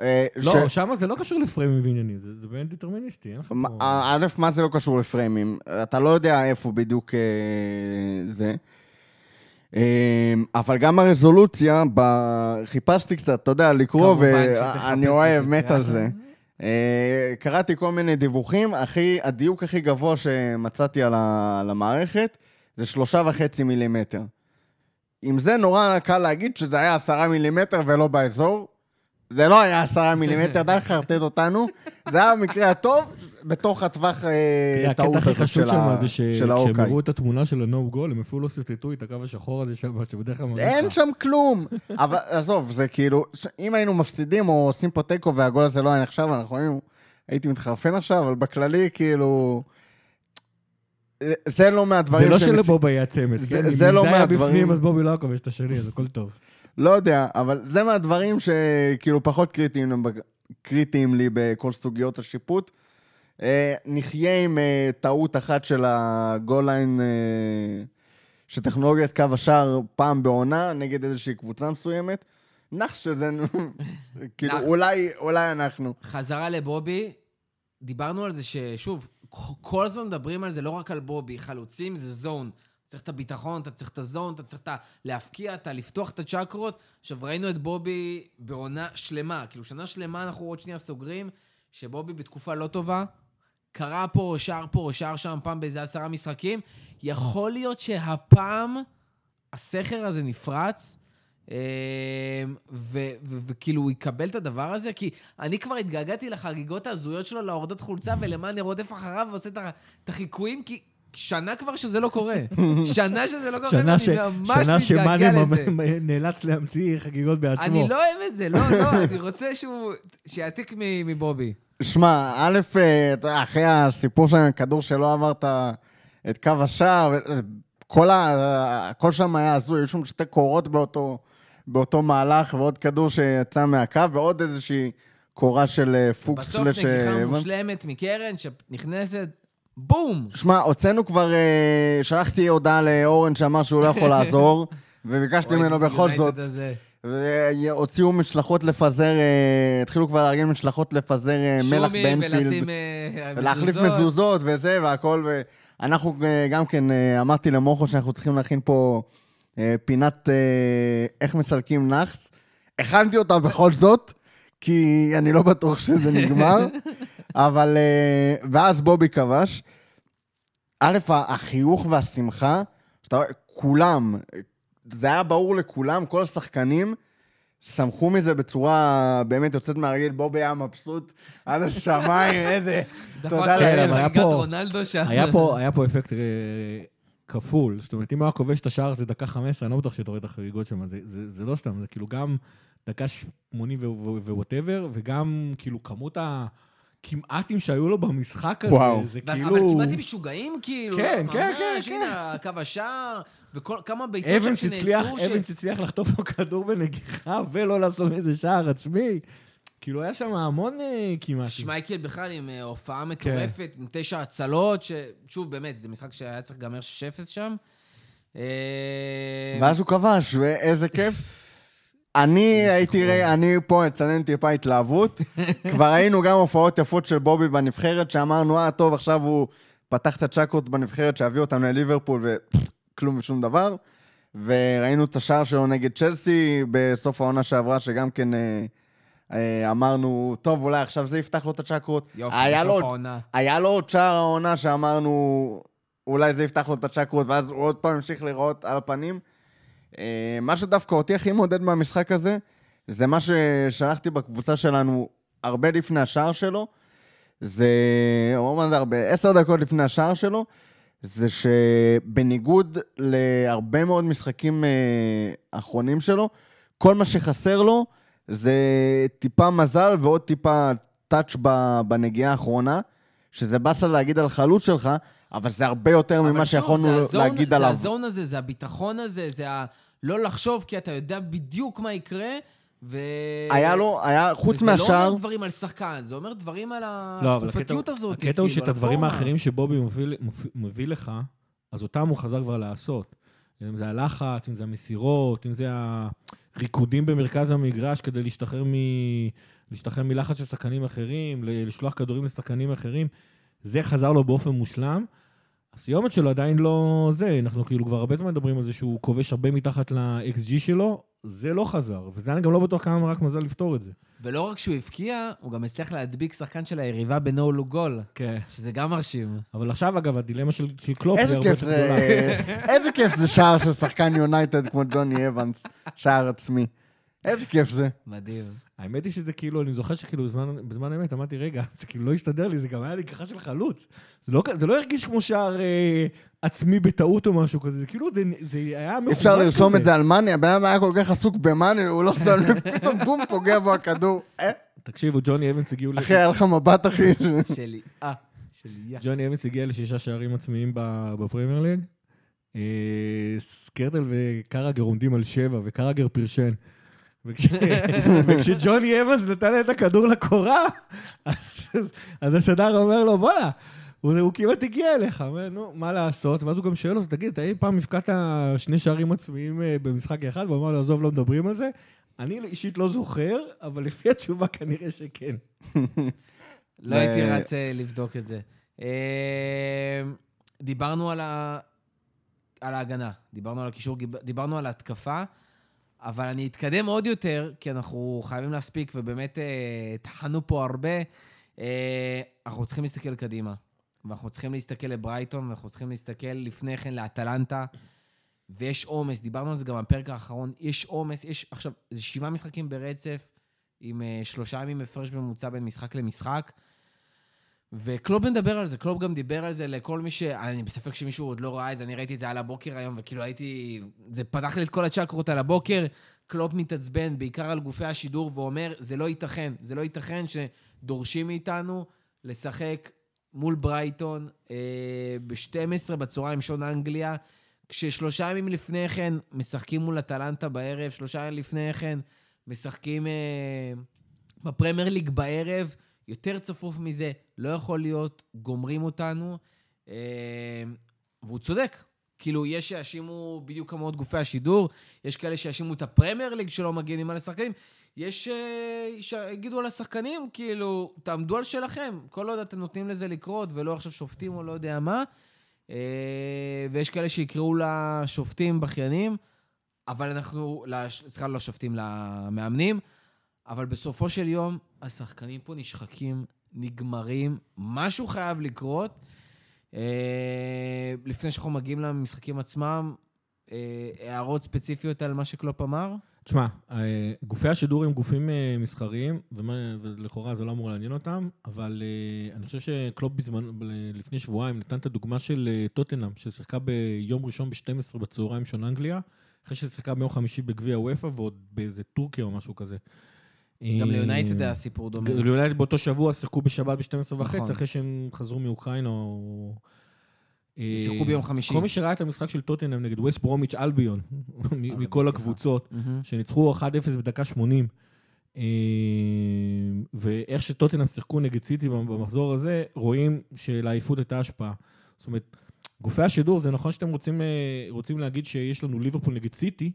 אה, לא, ש- שם זה לא קשור לפריימים ועניינים, זה זה באמת דטרמיניסטי, אין לך פה... א', מה זה לא קשור לפריימים? אתה לא יודע איפה בדיוק אה, זה. אה, אבל גם הרזולוציה, ב- חיפשתי קצת, אתה יודע, לקרוא, ואני אוהב, ותקרא. מת על זה. אה, קראתי כל מיני דיווחים, הכי, הדיוק הכי גבוה שמצאתי על, ה, על המערכת זה שלושה וחצי מילימטר. עם זה נורא קל להגיד שזה היה עשרה מילימטר ולא באזור. זה לא היה עשרה מילימטר, <laughs> די לחרטט אותנו. זה היה במקרה הטוב, בתוך הטווח אה, טעות הקטע הכי הזאת חשוב של שם זה של שכשהם האוקיי. הראו את התמונה של ה-No גול, הם אפילו לא סרטטו את הקו השחור הזה שם, שבדרך כלל אין. שם כלום. <laughs> אבל עזוב, זה כאילו, אם היינו מפסידים או עושים פה תיקו והגול הזה לא היה נחשב, אנחנו היינו, הייתי מתחרפן עכשיו, אבל בכללי, כאילו, זה לא מהדברים זה לא שלבובי היה צמד, זה- כן? זה אם לא זה היה מהדברים- בפנים, אז בובי לא היה כובש את השני, אז הכל טוב. לא יודע, אבל זה מהדברים שכאילו פחות קריטיים, קריטיים לי בכל סוגיות השיפוט. אה, נחיה עם אה, טעות אחת של הגול ליין, אה, שטכנולוגיית קו השער פעם בעונה נגד איזושהי קבוצה מסוימת. נחש שזה, <laughs> כאילו. אולי, אולי אנחנו. חזרה לבובי, דיברנו על זה ששוב, כל הזמן מדברים על זה, לא רק על בובי, חלוצים זה זון. צריך את הביטחון, אתה צריך את הזון, אתה צריך את. להפקיע, אתה לפתוח את הצ'קרות. עכשיו, ראינו את בובי בעונה שלמה, כאילו, שנה שלמה אנחנו עוד שנייה סוגרים, שבובי בתקופה לא טובה, קרה פה, שער פה, שער שם, פעם באיזה עשרה משחקים. יכול להיות שהפעם הסכר הזה נפרץ, ו- וכאילו הוא יקבל את הדבר הזה, כי אני כבר התגעגעתי לחגיגות ההזויות שלו, להורדות חולצה, ולמה אני רודף אחריו ועושה את החיקויים, כי שנה כבר שזה לא קורה. <laughs> שנה שזה לא קורה, שנה, ואני ש... ממש שנה מתגעגע שמאנה לזה. ממ- נאלץ להמציא חגיגות בעצמו. אני לא אוהב את זה, לא, לא, אני רוצה שהוא... שיעתיק מבובי. שמע, א', אה, אחרי הסיפור עם הכדור שלא עברת את קו השער, ו- כל, ה... הכל שם היה הזוי, היו שם שתי קורות באותו, באותו מהלך, ועוד כדור שיצא מהקו, ועוד איזושהי קורה של אה, פוקס. בסוף לש- נגיחה מושלמת מקרן שנכנסת, בום! שמע, הוצאנו כבר, אה, שלחתי הודעה לאורן שאמר שהוא לא יכול <laughs> לעזור, וביקשתי ממנו בכל זאת. הזה. והוציאו משלחות לפזר, אה, התחילו כבר לארגן משלחות לפזר אה, מלח שומים באנפילד. ולשים אה, ולהחליף מזוזות וזה והכל, ואנחנו אה, גם כן, אמרתי למוחו שאנחנו צריכים להכין פה פינת איך מסלקים נאחס. הכנתי אותה בכל זאת, כי אני לא בטוח שזה נגמר, <laughs> אבל... ואז בובי כבש. א', החיוך והשמחה, שאתה רואה, כולם, זה היה ברור לכולם, כל השחקנים, שמחו מזה בצורה באמת יוצאת מהרגיל, בובי היה מבסוט עד השמיים, <laughs> איזה... תודה לאל, איזה אבל היה פה- רונלדו שם. היה פה, היה פה אפקט אה, כפול. זאת אומרת, אם הוא היה כובש את השער הזה דקה 15, אני לא בטוח שאתה רואה את החריגות שם. זה, זה, זה לא סתם, זה כאילו גם דקה 80 וווטאבר, וגם כאילו כמות הכמעטים שהיו לו במשחק הזה, וואו. זה אבל כאילו... כמעט הם משוגעים, כאילו. כן, כן, כן, ממש, כן. הנה, קו השער, וכמה בעיטות שם שנעצרו. ש- אבנס הצליח לחטוף לו כדור בנגיחה ולא לעשות איזה שער עצמי. כאילו, היה שם המון אה, כמעט. שמייקל בכלל עם אה, הופעה כן. מטורפת, עם תשע הצלות, ששוב, באמת, זה משחק שהיה צריך להיגמר 6-0 שם. אה, ואז הוא כבש, ואיזה כיף. אני הייתי, רגע, אני פה אצנן טיפה התלהבות. <laughs> כבר ראינו גם הופעות יפות של בובי בנבחרת, שאמרנו, אה, טוב, עכשיו הוא פתח את הצ'קות בנבחרת שהביא אותם לליברפול, וכלום <laughs> ושום דבר. וראינו את השער שלו נגד צ'לסי בסוף העונה שעברה, שגם כן אה, אה, אמרנו, טוב, אולי עכשיו זה יפתח לו את הצ'קרות. יופי, בסוף עוד- העונה. היה לו עוד שער העונה שאמרנו, אולי זה יפתח לו את הצ'קרות, ואז הוא עוד פעם המשיך לראות על הפנים. אה, מה שדווקא אותי הכי מעודד מהמשחק הזה, זה מה ששלחתי בקבוצה שלנו הרבה לפני השער שלו. זה, או מה זה הרבה, עשר דקות לפני השער שלו, זה שבניגוד להרבה מאוד משחקים אה, אחרונים שלו, כל מה שחסר לו זה טיפה מזל ועוד טיפה טאץ' בנגיעה האחרונה, שזה באסה להגיד על חלוץ שלך, אבל זה הרבה יותר ממה שוב, שיכולנו זה הזון- להגיד זה עליו. הזון הזה, זה הביטחון הזה, זה ה... לא לחשוב, כי אתה יודע בדיוק מה יקרה, ו... היה לו, היה, חוץ וזה לא מהשאר, אומר דברים על שחקן, זה אומר דברים על לא, התקופתיות הזאת. הקטע הוא כאילו, שאת על הדברים הפורמה. האחרים שבובי מביא- מביא- מביא לך, אז אותם הוא חזר כבר לעשות. אם זה הלחץ, אם זה המסירות, אם זה הריקודים במרכז המגרש כדי להשתחרר, מ... להשתחרר מלחץ של שחקנים אחרים, לשלוח כדורים לשחקנים אחרים, זה חזר לו באופן מושלם. הסיומת שלו עדיין לא זה, אנחנו כאילו כבר הרבה זמן מדברים על זה שהוא כובש הרבה מתחת ל-XG שלו, זה לא חזר, וזה אני גם לא בטוח כמה רק מזל לפתור את זה. ולא רק שהוא הבקיע, הוא גם הצליח להדביק שחקן של היריבה בנו-לו גול, כן. שזה גם מרשים. אבל עכשיו, אגב, הדילמה של, של קלופ זה הרבה כיף יותר גדולה. <laughs> איזה כיף זה שער של שחקן יונייטד כמו ג'וני אבנס, שער עצמי. איזה כיף זה. מדהים. האמת היא שזה כאילו, אני זוכר שכאילו בזמן, בזמן אמת אמרתי, רגע, זה כאילו לא הסתדר לי, זה גם היה לי ככה של חלוץ. זה לא, זה לא הרגיש כמו שער אה, עצמי בטעות או משהו כזה, זה כאילו, זה, זה היה מכוון כזה. אפשר לרשום את זה על מאני, הבן אדם היה כל כך עסוק במאני, הוא לא שם פתאום בום, פוגע בו הכדור. אה, תקשיבו, ג'וני אבנס הגיעו... ל- אחי, היה לך מבט, אחי. שלי, אה, שלי. ג'וני אבנס הגיע לשישה שערים עצמיים ב- בפרמייר ליג. אה, סקרטל וקרגר עומדים על שבע, וקרגר פרשן. וכש- <laughs> וכשג'וני אבנס נתן את הכדור לקורה, אז, השדר אומר לו, בואנה, הוא, הוא כמעט הגיע אליך, אומר, נו, מה לעשות? ואז הוא גם שואל אותו, תגיד, אתה אי פעם הפקעת שני שערים עצמיים אה, במשחק אחד? והוא אמר לו, עזוב, לא מדברים על זה. אני אישית לא זוכר, אבל לפי התשובה כנראה שכן. לא הייתי רץ אה, לבדוק את זה. אה, דיברנו על על ההגנה, דיברנו על הקישור, דיברנו על ההתקפה, אבל אני אתקדם עוד יותר, כי אנחנו חייבים להספיק, ובאמת אה, טחנו פה הרבה. אה, אנחנו צריכים להסתכל קדימה, ואנחנו צריכים להסתכל לברייטון, ואנחנו צריכים להסתכל לפני כן לאטלנטה, ויש עומס, דיברנו על זה גם בפרק האחרון, יש עומס, יש עכשיו, זה שבעה משחקים ברצף, עם אה, שלושה ימים הפרש ממוצע בין משחק למשחק. וקלופ מדבר על זה, קלופ גם דיבר על זה לכל מי ש... אני בספק שמישהו עוד לא ראה את זה, אני ראיתי את זה על הבוקר היום, וכאילו הייתי... זה פתח לי את כל הצ'קרות על הבוקר. קלופ מתעצבן בעיקר על גופי השידור ואומר, זה לא ייתכן, זה לא ייתכן שדורשים מאיתנו לשחק מול ברייטון אה, ב-12 בצהריים שעון אנגליה, כששלושה ימים לפני כן משחקים מול אטלנטה בערב, שלושה ימים לפני כן משחקים אה, בפרמייר ליג בערב, יותר צפוף מזה, לא יכול להיות, גומרים אותנו. אה, והוא צודק. כאילו, יש שיאשימו בדיוק כמויות גופי השידור, יש כאלה שיאשימו את הפרמייר ליג שלא מגינים על השחקנים, יש אה, שיגידו על השחקנים, כאילו, תעמדו על שלכם. כל עוד אתם נותנים לזה לקרות, ולא עכשיו שופטים או לא יודע מה. אה, ויש כאלה שיקראו לשופטים בכיינים, אבל אנחנו, סליחה, לא שופטים, למאמנים, אבל בסופו של יום, השחקנים פה נשחקים, נגמרים, משהו חייב לקרות. אה, לפני שאנחנו מגיעים למשחקים עצמם, אה, הערות ספציפיות על מה שקלופ אמר? תשמע, אה, גופי השידור הם גופים אה, מסחריים, ולכאורה זה לא אמור לעניין אותם, אבל אה, אני חושב שקלופ בזמן, לפני שבועיים נתן את הדוגמה של אה, טוטנאם, ששיחקה ביום ראשון ב-12 בצהריים שעון אנגליה, אחרי ששיחקה ביום חמישי בגביע וופא ועוד באיזה טורקיה או משהו כזה. גם אה, ליונייטד היה סיפור דומה. ליונייטד באותו שבוע שיחקו בשבת ב-12 וחצי, נכון. אחרי שהם חזרו מאוקראינה או... אה, שיחקו ביום חמישי. כל מי שראה את המשחק של טוטנאם נגד ווסט ברומיץ' אלביון, <laughs> מ- מכל. הקבוצות. שניצחו 1-0 בדקה 80, אה, ואיך שטוטנאם שיחקו נגד סיטי במחזור הזה, רואים שלעייפות הייתה השפעה. זאת אומרת, גופי השידור, זה נכון שאתם רוצים, אה, רוצים להגיד שיש לנו ליברפול נגד סיטי,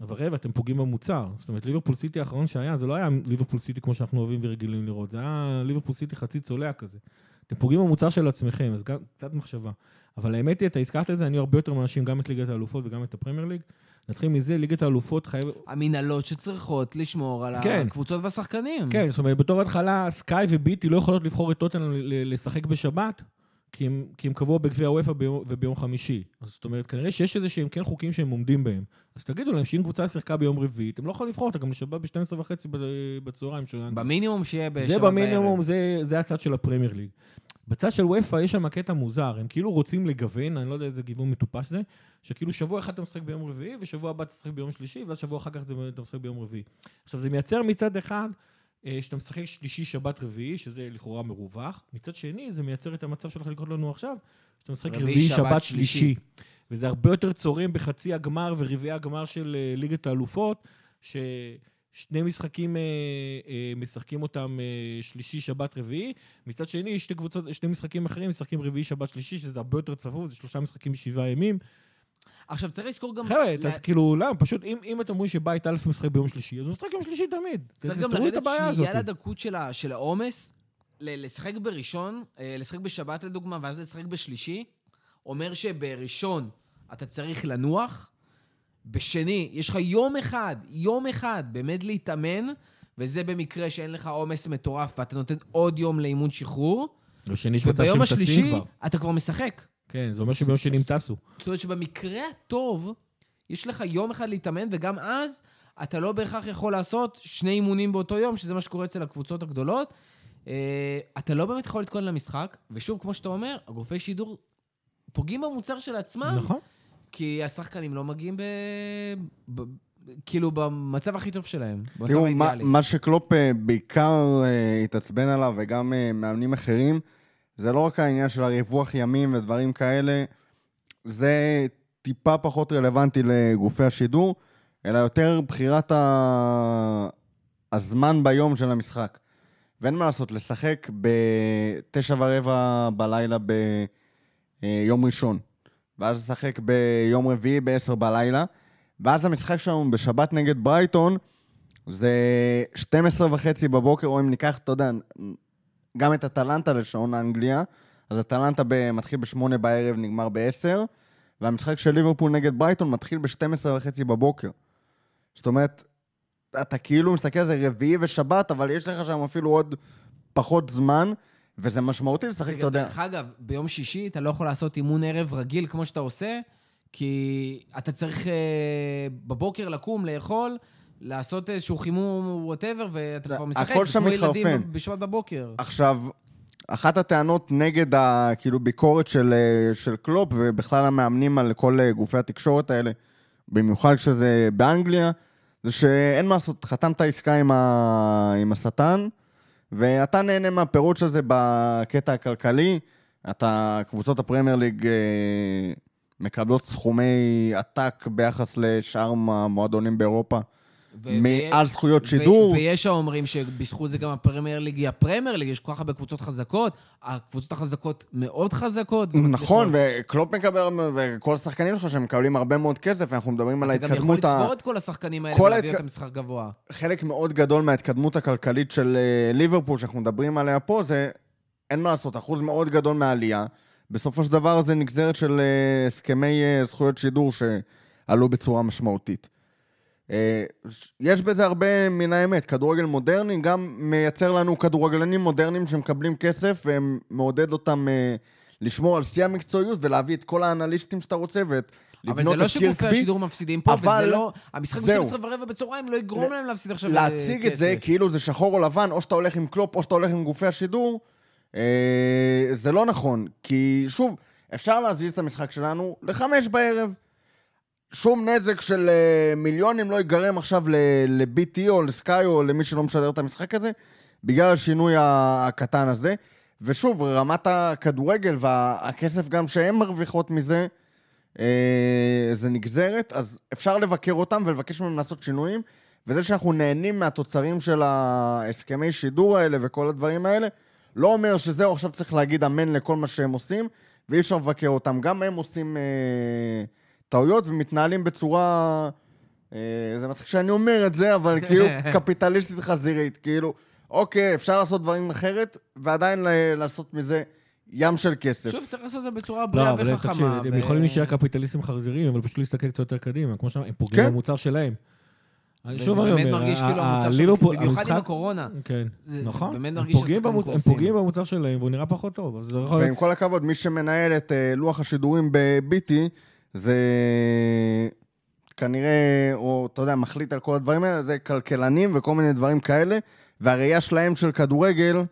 אבל רגע, אתם פוגעים במוצר. זאת אומרת, ליברפול סיטי האחרון שהיה, זה לא היה ליברפול סיטי כמו שאנחנו אוהבים ורגילים לראות, זה היה ליברפול סיטי חצי צולע כזה. אתם פוגעים במוצר של עצמכם, אז גם קצת מחשבה. אבל האמת היא, אתה הזכרת את זה, אני הרבה יותר מאשים גם את ליגת האלופות וגם את הפרמייר ליג. נתחיל מזה, ליגת האלופות חייב... המנהלות שצריכות לשמור על כן. הקבוצות והשחקנים. כן, זאת אומרת, בתור התחלה, סקאי וביטי לא יכולות לבחור את ל- לשחק בשבת, כי הם, כי הם קבעו בגביע הוופא ביום, וביום חמישי. אז זאת אומרת, כנראה שיש איזה שהם כן חוקים שהם עומדים בהם. אז תגידו להם שאם קבוצה שיחקה ביום רביעי, אתם לא יכולים לבחור אותה גם לשבת ב-12 וחצי בצהריים שלנו. במינימום שיהיה בשבת זה בערב. במינימום, זה, זה הצד של הפרמייר ליג. בצד של וופא יש שם קטע מוזר, הם כאילו רוצים לגוון, אני לא יודע איזה גיוון מטופש זה, שכאילו שבוע אחד אתה משחק ביום רביעי, ושבוע הבא אתה משחק ביום שלישי, ואז שבוע אחר כך זה- אתה משחק ביום רביעי. עכשיו, זה מייצר מצד אחד, שאתה משחק שלישי, שבת, רביעי, שזה לכאורה מרווח, מצד שני, זה מייצר את המצב שהולך לקרות לנו עכשיו, שאתה משחק רביעי, רביעי, שבת, שבת, שלישי. שלישי. וזה הרבה יותר צורם בחצי הגמר ורבעי הגמר של אה, ליגת האלופות, ששני משחקים אה, אה, משחקים אותם אה, שלישי, שבת, רביעי. מצד שני, שתי קבוצות, שני משחקים אחרים משחקים רביעי, שבת, שלישי, שזה הרבה יותר צפוף, זה שלושה משחקים בשבעה ימים. עכשיו, צריך לזכור גם... חבר'ה, לה- כאילו, למה? פשוט, אם, אם אתם אומרים שבית א' משחק ביום שלישי, אז הוא משחק יום שלישי תמיד. צריך גם לרדת. שנייה לדקות של העומס, ל- לשחק בראשון, אה, לשחק בשבת לדוגמה, ואז לשחק בשלישי, אומר שבראשון אתה צריך לנוח, בשני יש לך יום אחד, יום אחד באמת להתאמן, וזה במקרה שאין לך עומס מטורף ואתה נותן עוד יום לאימון שחרור, ושני יש מצב וביום שהם טסים השלישי כבר. אתה כבר משחק. כן, זה אומר שביום שני הם טסו. זאת אומרת שבמקרה הטוב, יש לך יום אחד להתאמן, וגם אז אתה לא בהכרח יכול לעשות שני אימונים באותו יום, שזה מה שקורה אצל הקבוצות הגדולות. אה, אתה לא באמת יכול להתכונן למשחק, ושוב, כמו שאתה אומר, הגופי שידור פוגעים במוצר של עצמם, נכון. כי השחקנים לא מגיעים ב... ב... כאילו במצב הכי טוב שלהם, במצב תראו, מה, האידיאלי. מה שקלופ אה, בעיקר אה, התעצבן עליו, וגם מאמנים אחרים, זה לא רק העניין של הריווח ימים ודברים כאלה, זה טיפה פחות רלוונטי לגופי השידור, אלא יותר בחירת ה... הזמן ביום של המשחק. ואין מה לעשות, לשחק בתשע ורבע בלילה ביום ראשון, ואז לשחק ביום רביעי בעשר בלילה, ואז המשחק שלנו בשבת נגד ברייטון, זה 12 וחצי בבוקר, או אם ניקח, אתה יודע, גם את אטלנטה לשעון אנגליה, אז אטלנטה מתחיל בשמונה בערב, נגמר בעשר, והמשחק של ליברפול נגד ברייטון מתחיל ב-12 וחצי בבוקר. זאת אומרת, אתה כאילו מסתכל על זה רביעי ושבת, אבל יש לך שם אפילו עוד פחות זמן, וזה משמעותי לשחק, אתה יודע. דרך אגב, ביום שישי אתה לא יכול לעשות אימון ערב רגיל כמו שאתה עושה, כי אתה צריך אה, בבוקר לקום, לאכול, לעשות איזשהו חימום whatever, ואתה כבר משחק. הכל שם כמו מתחרפן. ילדים בשבת בבוקר. עכשיו, אחת הטענות נגד ה... כאילו ביקורת של, אה, של קלופ, ובכלל המאמנים על כל אה, גופי התקשורת האלה, במיוחד כשזה באנגליה, זה שאין מה לעשות, חתמת עסקה עם, ה... עם השטן, ואתה נהנה מהפירוט של זה בקטע הכלכלי. אתה, קבוצות הפרמייר ליג אה, מקבלות סכומי עתק ביחס לשאר המועדונים באירופה, ו- מעל זכויות ו- שידור. ויש האומרים שבזכות זה גם הפרמייר ליג היא הפרמייר ליג, יש כל כך הרבה קבוצות חזקות, הקבוצות החזקות מאוד חזקות. נכון. וקלופ מקבל, וכל השחקנים שלך שמקבלים הרבה מאוד כסף, ואנחנו מדברים על אתה גם יכול ההתקדמות, ה... לצבור את כל השחקנים האלה ולהביא אותם לשכר גבוה. חלק מאוד גדול מההתקדמות הכלכלית של אה, ליברפול, שאנחנו מדברים עליה פה, זה, אין מה לעשות, אחוז מאוד גדול מהעלייה. בסופו של דבר זה נגזרת של אה, הסכמי אה, זכויות שידור שעלו בצורה משמעותית. אה, יש בזה הרבה מן האמת. כדורגל מודרני גם מייצר לנו כדורגלנים מודרניים שמקבלים כסף ומעודד אותם אה, לשמור על שיא המקצועיות ולהביא את כל האנליסטים שאתה רוצה ואת... אבל זה לא שגופי. השידור מפסידים פה, וזה לא... המשחק זהו. ב-12 ורבע בצהריים לא יגרום להם להפסיד עכשיו אה, להציג את זה כסף. כאילו זה שחור או לבן, או שאתה הולך עם קלופ או שאתה הולך עם גופי השידור, זה לא נכון. כי שוב, אפשר להזיז את המשחק שלנו לחמש בערב. שום נזק של אה, מיליונים לא ייגרם עכשיו ל-BT או לסקאי או למי שלא משדר את המשחק הזה, בגלל השינוי הקטן הזה. ושוב, רמת הכדורגל והכסף גם שהן מרוויחות מזה, אה, זה נגזרת, אז אפשר לבקר אותם ולבקש מהם לעשות שינויים, וזה שאנחנו נהנים מהתוצרים של ההסכמי שידור האלה וכל הדברים האלה, לא אומר שזהו, עכשיו צריך להגיד אמן לכל מה שהם עושים, ואי אפשר לבקר אותם. גם הם עושים אה, טעויות ומתנהלים בצורה... אה, זה מצחיק שאני אומר את זה, אבל כאילו <laughs> קפיטליסטית חזירית. כאילו, אוקיי, אפשר לעשות דברים אחרת, ועדיין ל- לעשות מזה ים של כסף. שוב, צריך לעשות את זה בצורה לא, בריאה אבל וחכמה. תקשיב, הם ו- יכולים להישאר קפיטליסטים חרזירים, אבל פשוט להסתכל קצת יותר קדימה. כמו שאמרנו, הם פוגעים כן. במוצר שלהם. שוב אני באמת אומר, מרגיש ה- כאילו המוצר שלהם, במיוחד עם הקורונה. כן, זה- זה נכון. באמת הם מרגיש פוגעים שהשחקנים במוצ- הם קורסים. פוגעים במוצר שלהם, והוא נראה פחות טוב. ועם כל הכבוד, מי שמנהל את אה, לוח השידורים ב-BT, זה כנראה, או אתה יודע, מחליט על כל הדברים האלה, זה כלכלנים וכל מיני דברים כאלה, והראייה שלהם של כדורגל,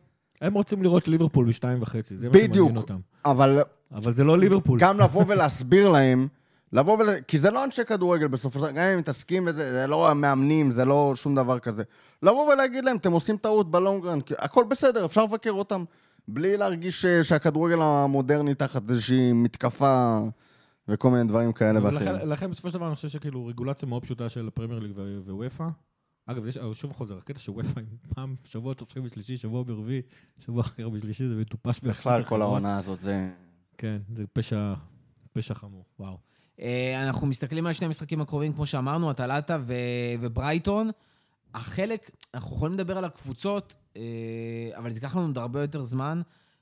הם רוצים לראות ליברפול בשתיים וחצי, זה מה שמעניין בדיוק. אותם. אבל אבל זה לא ליברפול. גם לבוא ולהסביר להם, לבוא ול... כי זה לא אנשי כדורגל בסופו של דבר, גם אם הם מתעסקים בזה, זה לא המאמנים, זה לא שום דבר כזה. לבוא ולהגיד להם, אתם עושים טעות בלונגרנד, הכל בסדר, אפשר לבקר אותם, בלי להרגיש ש... שהכדורגל המודרני תחת איזושהי מתקפה וכל מיני דברים כאלה ואחרים. לכן- לכן בסופו של דבר אני חושב שכאילו רגולציה מאוד פשוטה של הפרמייר ליג ו- וופא. אגב, יש, שוב חוזר, הקטע של וופא, אם פעם שבוע תוצאים בשלישי, שבוע ברביעי, שבוע אחר בשלישי, זה מטופש. בכלל, ברמות כל. העונה הזאת, זה... כן, זה פשע, פשע חמור, וואו. אה, אנחנו מסתכלים על שני המשחקים הקרובים, כמו שאמרנו, אטלטה ו- וברייטון. החלק, אנחנו יכולים לדבר על הקבוצות, אה, אבל זה ייקח לנו עוד הרבה יותר זמן,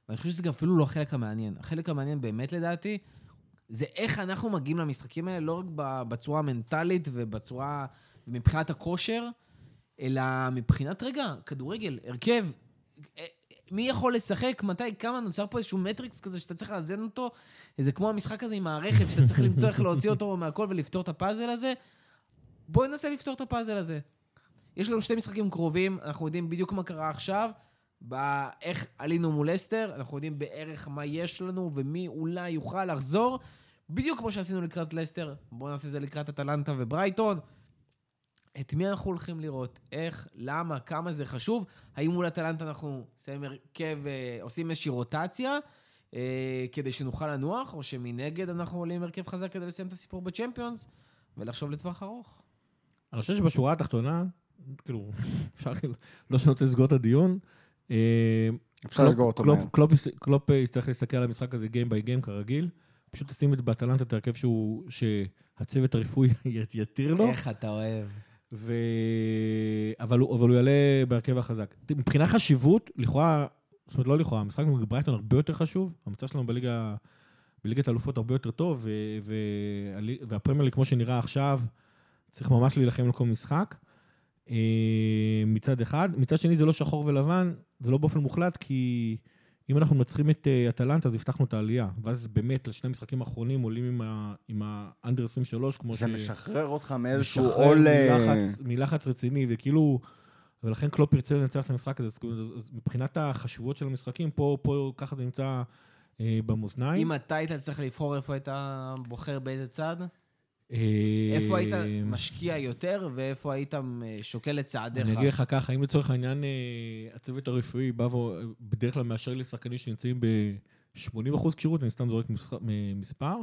ואני חושב שזה גם אפילו לא החלק המעניין. החלק המעניין באמת, לדעתי, זה איך אנחנו מגיעים למשחקים האלה, לא רק בצורה המנטלית ובצורה, מבחינת הכושר, אלא מבחינת, רגע, כדורגל, הרכב. אה, מי יכול לשחק, מתי, כמה, נוצר פה איזשהו מטריקס כזה שאתה צריך לאזן אותו, זה כמו המשחק הזה עם הרכב, שאתה צריך למצוא איך להוציא אותו מהכל ולפתור את הפאזל הזה. בואי ננסה לפתור את הפאזל הזה. יש לנו שני משחקים קרובים, אנחנו יודעים בדיוק מה קרה עכשיו, באיך עלינו מול אסטר, אנחנו יודעים בערך מה יש לנו ומי אולי יוכל לחזור, בדיוק כמו שעשינו לקראת לסטר, בואו נעשה את זה לקראת אטלנטה וברייטון. את מי אנחנו הולכים לראות? איך? למה? כמה זה חשוב? האם מול אטלנטה אנחנו שמים הרכב, אה, עושים איזושהי רוטציה אה, כדי שנוכל לנוח, או שמנגד אנחנו עולים עם הרכב חזק כדי לסיים את הסיפור בצ'מפיונס ולחשוב לטווח ארוך? אני חושב שבשורה התחתונה, כאילו, <laughs> אפשר כאילו, לא שאני רוצה לסגור את הדיון. אה, אפשר לסגור אותו קלופ- יצטרך להסתכל על המשחק הזה game by game כרגיל. פשוט תשים את באטלנטה את ההרכב שהוא, שהצוות הרפואי <laughs> יתיר לו. איך אתה אוהב. ו... אבל, הוא, אבל הוא יעלה בהרכב החזק. מבחינה חשיבות, לכאורה, זאת אומרת, לא לכאורה, המשחק נגד ברייטון הרבה יותר חשוב. המצב שלנו בליגה, בליגת האלופות הרבה יותר טוב, ו- ו- והפרמייר כמו שנראה עכשיו, צריך ממש להילחם על כל משחק. אה, מצד אחד. מצד שני, זה לא שחור ולבן, זה לא באופן מוחלט, כי אם אנחנו מנצחים את אה, אטלנטה, אז הבטחנו את העלייה. ואז באמת, לשני המשחקים האחרונים עולים עם האנדר 23, כמו זה משחרר אותך מאיזשהו עול... אה, מלחץ, רציני, וכאילו... ולכן קלופ ירצה לנצח את המשחק הזה, אז, מבחינת החשיבות של המשחקים, פה, פה ככה זה נמצא אה, במאזניים. אם אתה היית צריך לבחור איפה היית בוחר באיזה צד, איפה היית משקיע יותר ואיפה היית אה, שוקל את צעדיך? אני אגיד לך ככה, אם לצורך העניין אה, הצוות הרפואי בא ובדרך כלל מאשר לי שחקנים שנמצאים ב-80% כשירות, אני סתם זורק מספר,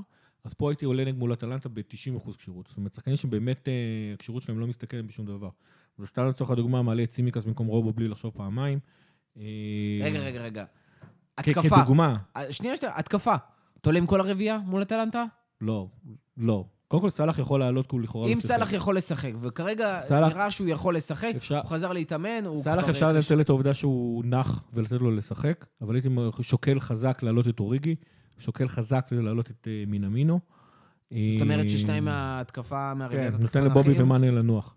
אז פה הייתי עולה נגד מול אטלנטה ב-90% כשירות. זאת אומרת, שחקנים שבאמת אה, הכשירות שלהם לא מסתכלת בשום דבר. אז סתם לצורך הדוגמה, מעלה את סימיקס במקום רובו בלי לחשוב פעמיים. אה, רגע, רגע, רגע. התקפה. כדוגמה, שנייה, שנייה, התקפה. אתה עולה עם כל הרביעייה מול אטלנטה? לא, לא. קודם כל, סאלח יכול לעלות כי הוא לכאורה לא אם. סאלח יכול לשחק, וכרגע סאלח- נראה שהוא יכול לשחק, אפשר- הוא חזר להתאמן, הוא סאלח כבר- אפשר לנצל את העובדה שהוא נח ולתת לו לשחק, אבל הייתי שוקל חזק להעלות את אוריגי, שוקל חזק להעלות את אה, מינמינו. זאת אומרת אה, ששניים מההתקפה, מהרביעיית כן, התקפה נותן לבובי? ומאנה לנוח.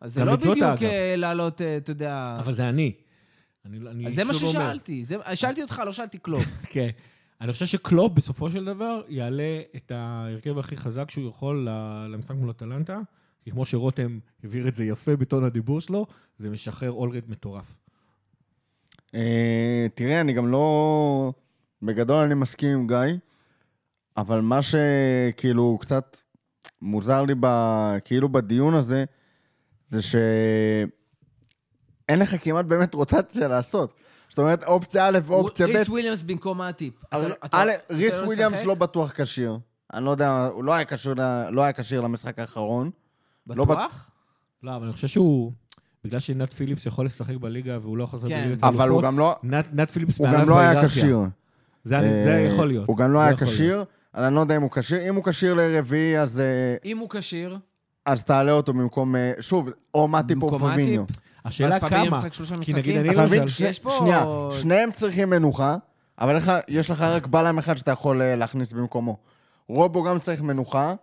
אז זה לא בדיוק. אה, לעלות, אה, אתה יודע... אבל זה אני. אני אני אז זה מה. ששאלתי. זה- שאלתי אותך, לא שאלתי כלום. <laughs> כן. אני חושב שקלופ בסופו של דבר יעלה את ההרכב הכי חזק שהוא יכול למשחק מול אטלנטה, כי כמו שרותם הבהיר את זה יפה בטון הדיבור שלו, זה משחרר אולרד מטורף. אה, תראה, אני גם לא... בגדול אני מסכים עם גיא, אבל מה שכאילו קצת מוזר לי ב... כאילו בדיון הזה, זה שאין לך כמעט באמת רוטציה לעשות. זאת אומרת, אופציה א' ואופציה ב', ריס וויליאמס במקום. אתה לא- אתה- א', אתה ריס לא וויליאמס לשחק? לא בטוח כשיר. אני לא יודע, הוא לא היה כשיר לא היה כשיר למשחק האחרון. לא בטוח? לא, אבל אני חושב שהוא, בגלל שנאט פיליפס יכול לשחק בליגה והוא לא חוזר כן. בליגת אבל הוא גם לא... נאט- נאט פיליפס הוא מעליו גם לא היה בהיררכיה. כשיר. זה זה אה, יכול להיות. הוא גם לא היה יכול. כשיר, אז אני לא יודע אם הוא כשיר. אם הוא כשיר לרביעי, אז, אה, אם הוא כשיר, אז תעלה אותו במקום, אה, שוב, או מאטיפ או פביניו. השאלה כמה. כי? נגיד אני אתה מבין? למשל, פה- שנייה, שניהם צריכים מנוחה, אבל יש לך רק בלם אחד שאתה יכול אה, להכניס במקומו. רובו גם צריך מנוחה,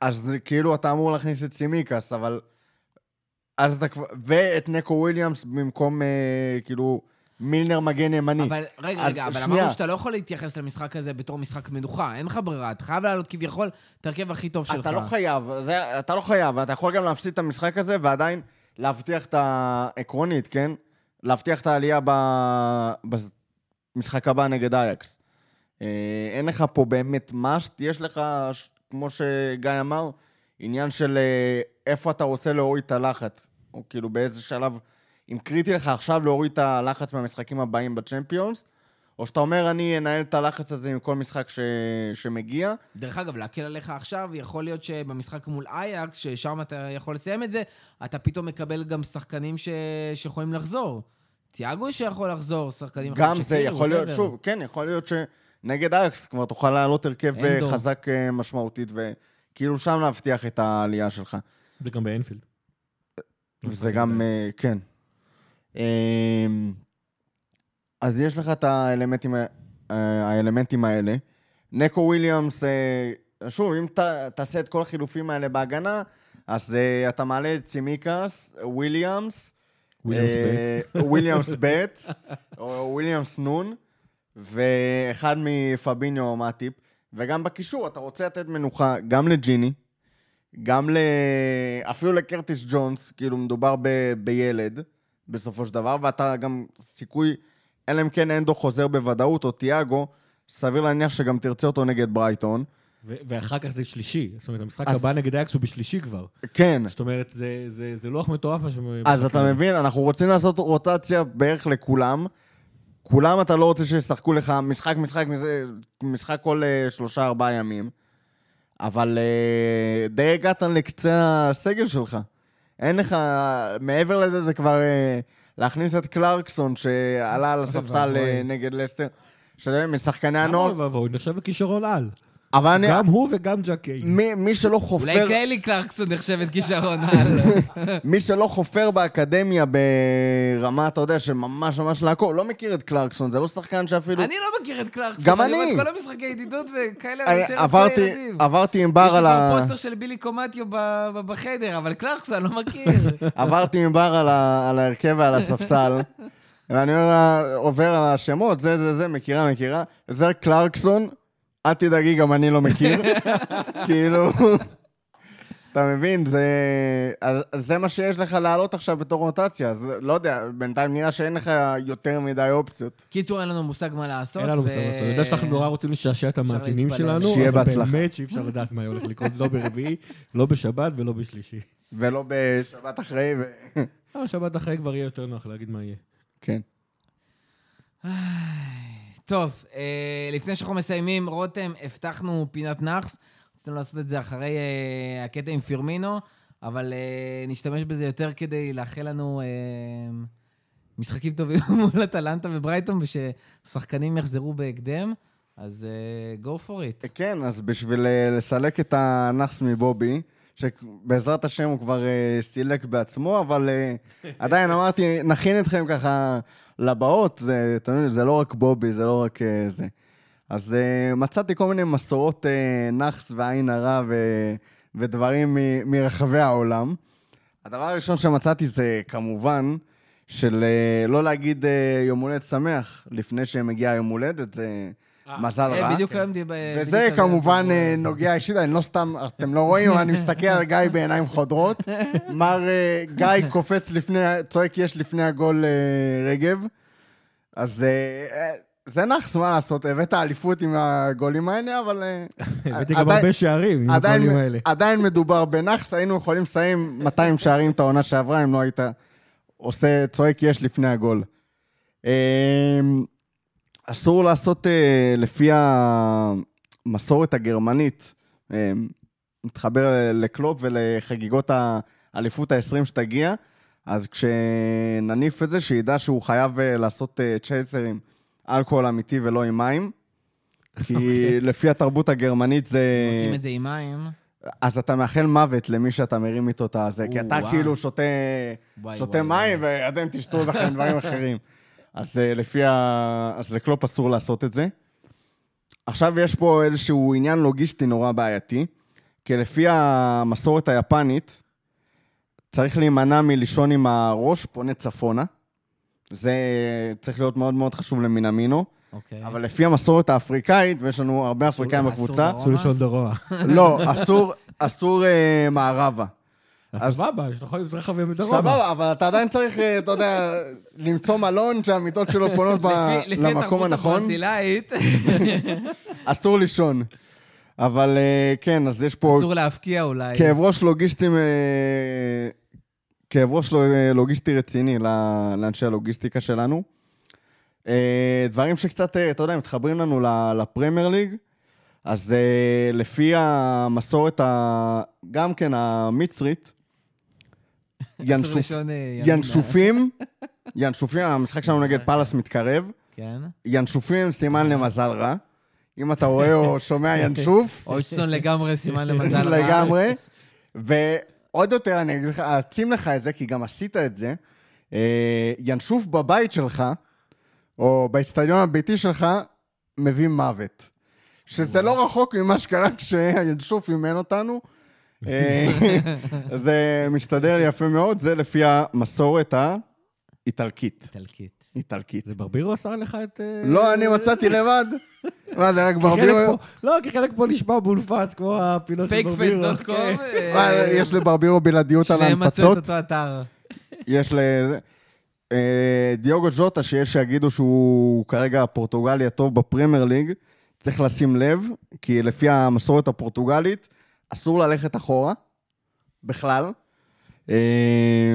אז כאילו אתה אמור להכניס את סימיקס, אבל... אז אתה כבר... ואת נקו וויליאמס במקום, אה, כאילו, מילנר מגן ימני. אבל רגע, אז רגע, אבל שנייה. אמרנו שאתה לא יכול להתייחס למשחק הזה בתור משחק מנוחה, אין לך ברירה, אתה חייב לעלות כביכול את ההרכב הכי טוב שלך. אתה לא חייב, זה, אתה לא חייב, אתה יכול גם להפסיד את המשחק הזה ועדיין להבטיח את העקרונית, כן? להבטיח את העלייה במשחק הבא נגד אייקס. אה, אין לך פה באמת מאסט, יש לך, כמו שגיא אמר, עניין של אה, איפה אתה רוצה להוריד את הלחץ, או כאילו באיזה שלב, אם קריטי לך עכשיו להוריד את הלחץ מהמשחקים הבאים בצ'מפיונס, או שאתה אומר, אני אנהל את הלחץ הזה עם כל משחק ש... שמגיע, דרך אגב, להקל עליך עכשיו, יכול להיות שבמשחק מול אייקס, ששם אתה יכול לסיים את זה, אתה פתאום מקבל גם שחקנים ש... שיכולים לחזור. תיאגו שיכול לחזור, שחקנים גם אחרים, זה שכאילו, יכול להיות. שוב, כן, יכול להיות שנגד אייקס כבר תוכל לעלות הרכב אה. חזק אה, משמעותית, וכאילו שם להבטיח את העלייה שלך. זה גם באנפילד. זה גם, אה, כן. אז יש לך את האלמנטים, אה, האלמנטים האלה. נקו וויליאמס, אה, שוב, אם ת, תעשה את כל החילופים האלה בהגנה, אז אה, אתה מעלה את צימיקאס, וויליאמס, וויליאמס אה, וויליאמס <laughs> ב', או וויליאמס נון, ואחד מפביניו או מאטיפ, וגם בקישור, אתה רוצה לתת מנוחה גם לג'יני, גם ל... אפילו לקרטיס ג'ונס, כאילו מדובר ב... בילד, בסופו של דבר, ואתה גם סיכוי, אלא אם כן אנדו חוזר בוודאות, או תיאגו, סביר להניח שגם תרצה אותו נגד ברייטון. ו- ואחר כך זה שלישי. זאת אומרת, המשחק אז- הבא נגד אייקס הוא בשלישי כבר. כן, זאת אומרת, זה- זה זה לוח מטורף מה ש... אז אתה מבין, אנחנו רוצים לעשות רוטציה בערך לכולם. כולם אתה לא רוצה שישחקו לך משחק, משחק, משחק כל אה, שלושה, ארבעה ימים. אבל אה, די הגעת לקצה הסגל שלך. אין לך, מעבר לזה זה כבר אה, להכניס את קלרקסון שעלה על הספסל. אה, נגד לסטר. שאתה יודע, משחקני למה הנוער, אוי ואבוי? נחשב לכישרון על. אבל אני... גם הוא וגם ג'ק קיי. מי, מי שלא אולי חופר, קיילי קלרקסון נחשבת כישרון <laughs> על. מי שלא חופר באקדמיה ברמה, אתה יודע, של ממש ממש לעקוב, לא מכיר את קלרקסון, זה לא שחקן שאפילו... אני לא מכיר את קלרקסון. גם אני רואה אני. את כל המשחקי ידידות וכאלה, אני עברתי, הילדים. עברתי עם יש בר לי על כבר ה... פוסטר של בילי קומטיו ב- ב- בחדר, אבל קלרקסון, אני לא מכיר. <laughs> עברתי עם בר על, ה... על ההרכב ועל הספסל, <laughs> ואני עובר על השמות, זה, זה, זה, מכירה, מכירה. זה קלרקסון, אל תדאגי, גם אני לא מכיר. <laughs> כאילו, אתה מבין, זה, מה שיש לך לעלות עכשיו בתור רוטציה. אז לא יודע, בינתיים נראה שאין לך יותר מדי אופציות. קיצור, אין לנו מושג מה לעשות. אין לנו מושג. אני יודע שאנחנו נורא רוצים לשעשע את המאזינים. שלנו, שיהיה אבל בהצלחה. באמת שאי אפשר לדעת מה הולך לקרות, לא ברביעי, לא בשבת ולא בשלישי. ולא בשבת אחרי, ו... אבל שבת אחרי כבר יהיה יותר נוח להגיד מה יהיה. כן. טוב, אה, לפני שאנחנו מסיימים, רותם, הבטחנו פינת נאחס. רצינו לעשות את זה אחרי אה, הקטע עם פירמינו, אבל אה, נשתמש בזה יותר כדי לאחל לנו משחקים טובים <laughs> מול אטלנטה וברייטון, וששחקנים יחזרו בהקדם. אז go for it. כן, אז בשביל לסלק את הנאחס מבובי, שבעזרת השם הוא כבר סילק בעצמו, אבל <laughs> עדיין אמרתי, נכין אתכם ככה לבאות, זה, יודעים, זה לא רק בובי, זה לא רק אה, זה. אז אה, מצאתי כל מיני מסורות אה, נאחס ועין הרע ו, ודברים מ, מרחבי העולם. הדבר הראשון שמצאתי זה כמובן של לא להגיד יום הולדת שמח לפני שמגיע יום הולדת, זה מזל אה, רע. בדיוק היום דיבר... וזה כמובן אה, נוגע אישית, אני לא סתם, אתם לא רואים, אבל אני מסתכל על גיא בעיניים חודרות. <laughs> מר אה, גיא קופץ לפני, צועק יש לפני הגול אה, רגב. אז אה, אה, זה נאחס, מה לעשות, הבאת אליפות עם הגולים האלה, אבל... אה, <laughs> הבאתי גם הרבה שערים עם הגולים האלה. עדיין מדובר בנאחס, היינו יכולים לסיים 200 שערים את העונה שעברה, אם לא היית עושה, צועק יש לפני הגול. אסור לעשות אה, לפי המסורת הגרמנית, אה, מתחבר לקלופ ולחגיגות האליפות ה-20 שתגיע, אז כשנניף את זה, שידע שהוא חייב אה, לעשות אה, צ'ייסרים אלכוהול אמיתי ולא עם מים. כי <laughs> לפי התרבות הגרמנית זה... עושים את זה עם מים. אז אתה מאחל מוות למי שאתה מרים איתו את הזה, כי אתה וואו. כאילו שותה, וואי, שותה וואי, מים ואתם תשתו לכם דברים אחרים. <laughs> אז אה, לפי ה... אז לקלופ אסור לעשות את זה. עכשיו יש פה איזשהו עניין לוגיסטי נורא בעייתי, כי לפי המסורת היפנית, צריך להימנע מלישון עם הראש פונה צפונה. זה צריך להיות מאוד מאוד חשוב למינמינו. אוקיי. אבל לפי המסורת האפריקאית, ויש לנו הרבה אפריקאים אסור בקבוצה? עשו לישון דרומה. לא, אסור, אסור אה, מערבה. אז סבבה, יש לך למזרחה ומדרומה. סבבה, אבל אתה עדיין צריך, אה, אתה יודע, למצוא מלון שהמיטות שלו פונות ב- לפי- לפי למקום התרבות הנכון. הברזילאית, <laughs> אסור לישון. אבל אה, כן, אז יש פה אסור להפקיע אולי. כאב ראש לוגיסטי, אה, כאב ראש לוגיסטי רציני לאנשי הלוגיסטיקה שלנו. דברים שקצת, אתה יודע, מתחברים לנו לפרמייר ליג. אז לפי המסורת, ה- גם כן המצרית, <laughs> ינשופים, ינשופים, המשחק שלנו נגד <laughs> פאלאס מתקרב, כן. ינשופים סימן למזל רע. אם אתה רואה או <laughs> שומע ינשוף, אויצ'סון לגמרי סימן למזל רע. לגמרי. ועוד יותר, אני אגיד לך, אעצים לך את זה, כי גם עשית את זה. אה, ינשוף בבית שלך, או באצטדיון הביתי שלך, מביא מוות. שזה לא רחוק ממה שקרה כשהינשוף אימן אותנו. אה, זה מסתדר לי יפה מאוד, זה לפי המסורת האיטלקית. איטלקית. איטלקית. זה ברבירו עשה לך את... אה, לא, אני מצאתי לבד. מה, זה רק ברבירו? לא, כי חלק פה נשמע מונפץ, כמו הפינות של ברבירו. פייקפייס.קום. כן. מה, יש לברבירו בלעדיות על שניהם מצאו את ההנפצות? אותו אתר. יש ל... אה, דיוגו ג'וטה, שיש שיגידו שהוא כרגע הפורטוגלי הטוב בפרמייר ליג, צריך לשים לב, כי לפי המסורת הפורטוגלית, אסור ללכת אחורה, בכלל. אה,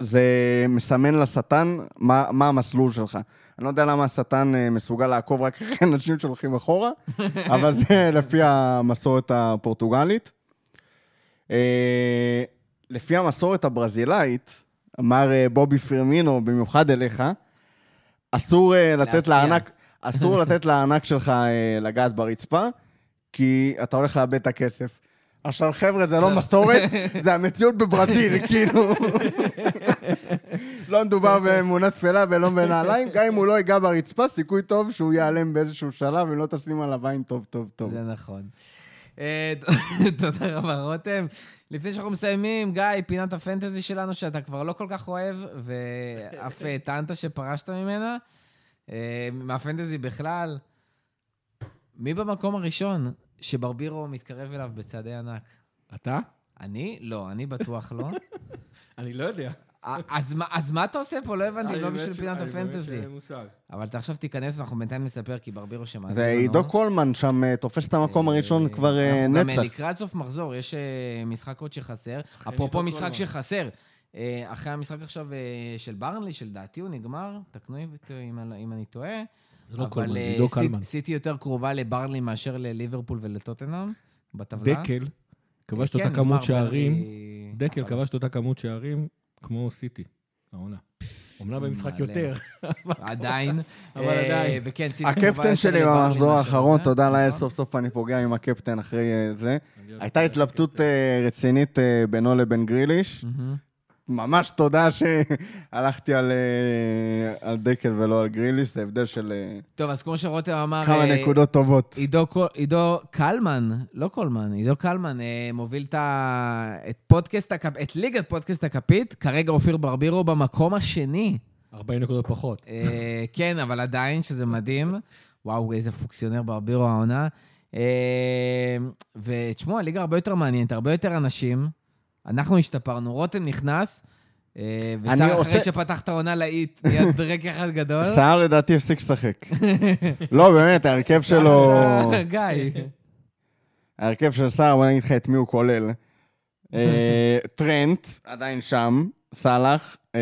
זה מסמן לשטן מה, מה המסלול שלך. אני לא יודע למה השטן אה, מסוגל לעקוב רק אחרי אנשים שהולכים אחורה, <laughs> אבל זה לפי המסורת הפורטוגלית. אה, לפי המסורת הברזילאית, אמר אה, בובי פרמינו, במיוחד אליך, אסור לתת. לארנק, אסור לתת לארנק שלך לגעת ברצפה, כי אתה הולך לאבד את הכסף. עכשיו, חבר'ה, זה לא מסורת, זה המציאות בברזיל, <laughs> כאילו. לא מדובר באמונה תפלה ולא בנעליים, גם אם הוא לא ייגע ברצפה, סיכוי טוב שהוא ייעלם באיזשהו שלב, אם לא תשים עליו עין טוב טוב טוב. זה נכון. אה, <laughs> תודה רבה, רותם. לפני שאנחנו מסיימים, גיא, פינת הפנטזי שלנו, שאתה כבר לא כל כך אוהב, ואף <laughs> טענת שפרשת ממנה, אה, מהפנטזי בכלל. מי במקום הראשון שברבירו מתקרב אליו בצעדי ענק? אתה? אני? לא, אני בטוח לא. <laughs> אני לא יודע. אה, אז מה- אז מה אתה עושה פה? לא הבנתי, אני לא בשביל פינת הפנטזי. אבל אתה עכשיו תיכנס ואנחנו בינתיים נספר, כי ברבירו שמאזין זה לנו. עידו קולמן שם אה, תופס את המקום הראשון כבר אה, אנחנו גם אה, נצח. לקראת סוף מחזור, יש אה, משחק עוד שחסר. אפרופו משחק. שחסר, אה, אחרי המשחק עכשיו אה, של ברנלי, שלדעתי הוא נגמר, תקנו אם אני טועה. זה לא אבל, קולמן, זה אה, סיט- קלמן. סיטי יותר קרובה לברנלי מאשר לליברפול ולטוטנאם בטבלה. דקל כבש את אותה כמות שערים, דקל אבל כבש את אותה כמות שערים כמו סיטי, העונה. אומנם במשחק. יותר. עדיין. <laughs> אבל אה, עדיין. וכן, סיטי קרובה יותר הקפטן שלי במחזור האחרון. תודה לאל, נכון. סוף סוף אני פוגע עם הקפטן אחרי אה, זה. הייתה התלבטות. אה, רצינית אה, בינו לבין גריליש. ממש תודה שהלכתי על, אה, על דקל ולא על גריליש, זה הבדל של אה, טוב, אז כמו שרותם אמר... כמה אה, נקודות טובות. עידו, עידו קלמן, לא קולמן, עידו קלמן אה, מוביל את, ה... את פודקאסט. את ליגת פודקאסט הכפית, כרגע אופיר ברבירו במקום השני. 40 נקודות פחות. אה, כן, אבל עדיין, שזה מדהים. וואו, איזה פוקסיונר ברבירו העונה. ותשמעו, הליגה הרבה יותר מעניינת, הרבה יותר אנשים. אנחנו השתפרנו, רותם נכנס, אה, ושר אחרי עושה- שפתח את העונה להיט, נהיה <laughs> דרק אחד גדול. סער לדעתי הפסיק לשחק. <laughs> לא, באמת, ההרכב שלו... גיא. ההרכב של סער, בוא נגיד לך את מי הוא כולל. אה, <laughs> טרנט, עדיין שם, סאלח, אה,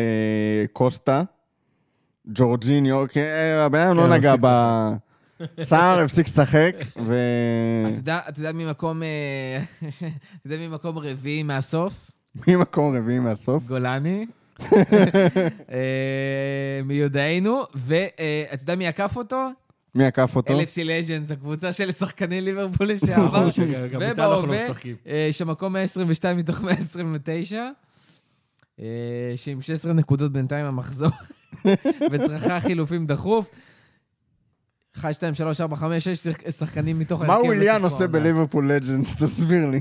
קוסטה, ג'ורג'יניו, כן, הבן אדם כן, לא הוא נגע ב... סער הפסיק לשחק, ו... אתה יודע- ממקום, אה, <laughs> אתה יודע ממקום רביעי מהסוף? ממקום רביעי מהסוף. גולני. <laughs> אה, מיודענו, ואתה יודע מי עקף אותו? מי עקף אותו? LFC Legends, הקבוצה של שחקני ליברפול לשעבר. שגם איתה אנחנו לא ובהווה, משחקים. אה, שמקום 122 מתוך 129, אה, שעם 16 נקודות בינתיים המחזור, <laughs> וצריכה חילופים דחוף. 1, 2, 3, 4, 5, 6 שחקנים מתוך מה ההרכב וויליאן עושה. בליברפול לג'נדס? <laughs> תסביר לי.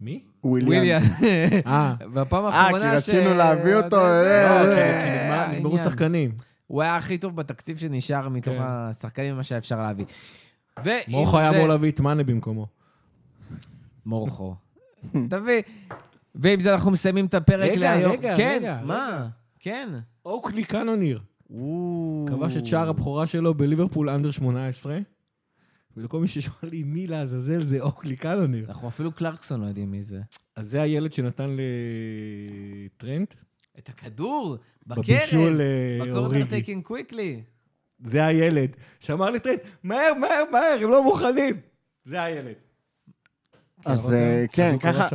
מי? וויליאן. <laughs> אה, והפעם אה, האחרונה כי רצינו להביא אותו, אה, אה, נגמר- העניין. נגמרו שחקנים. הוא היה הכי טוב בתקציב שנשאר מתוך כן. השחקנים, מה שהיה אפשר להביא. מורכו היה אמור להביא את מאנה במקומו. מורכו. <laughs> תביא. ועם זה אנחנו מסיימים את הפרק רגע, להיום. רגע, כן, רגע, מה? כן. אוקלי קאנוניר. כבש את שער הבכורה שלו בליברפול אנדר 18. ולכל מי ששואל לי מי לעזאזל זה אוקלי קאנוניר. אנחנו אפילו קלרקסון לא יודעים מי זה. אז זה הילד שנתן לטרנט, את הכדור, בבישול בקרן, אה, בקורנר אוריגי. קוויקלי. זה הילד שאמר לטרנט, מהר, מהר, מהר, הם לא מוכנים. זה הילד. אז אה, אז כן, ככה,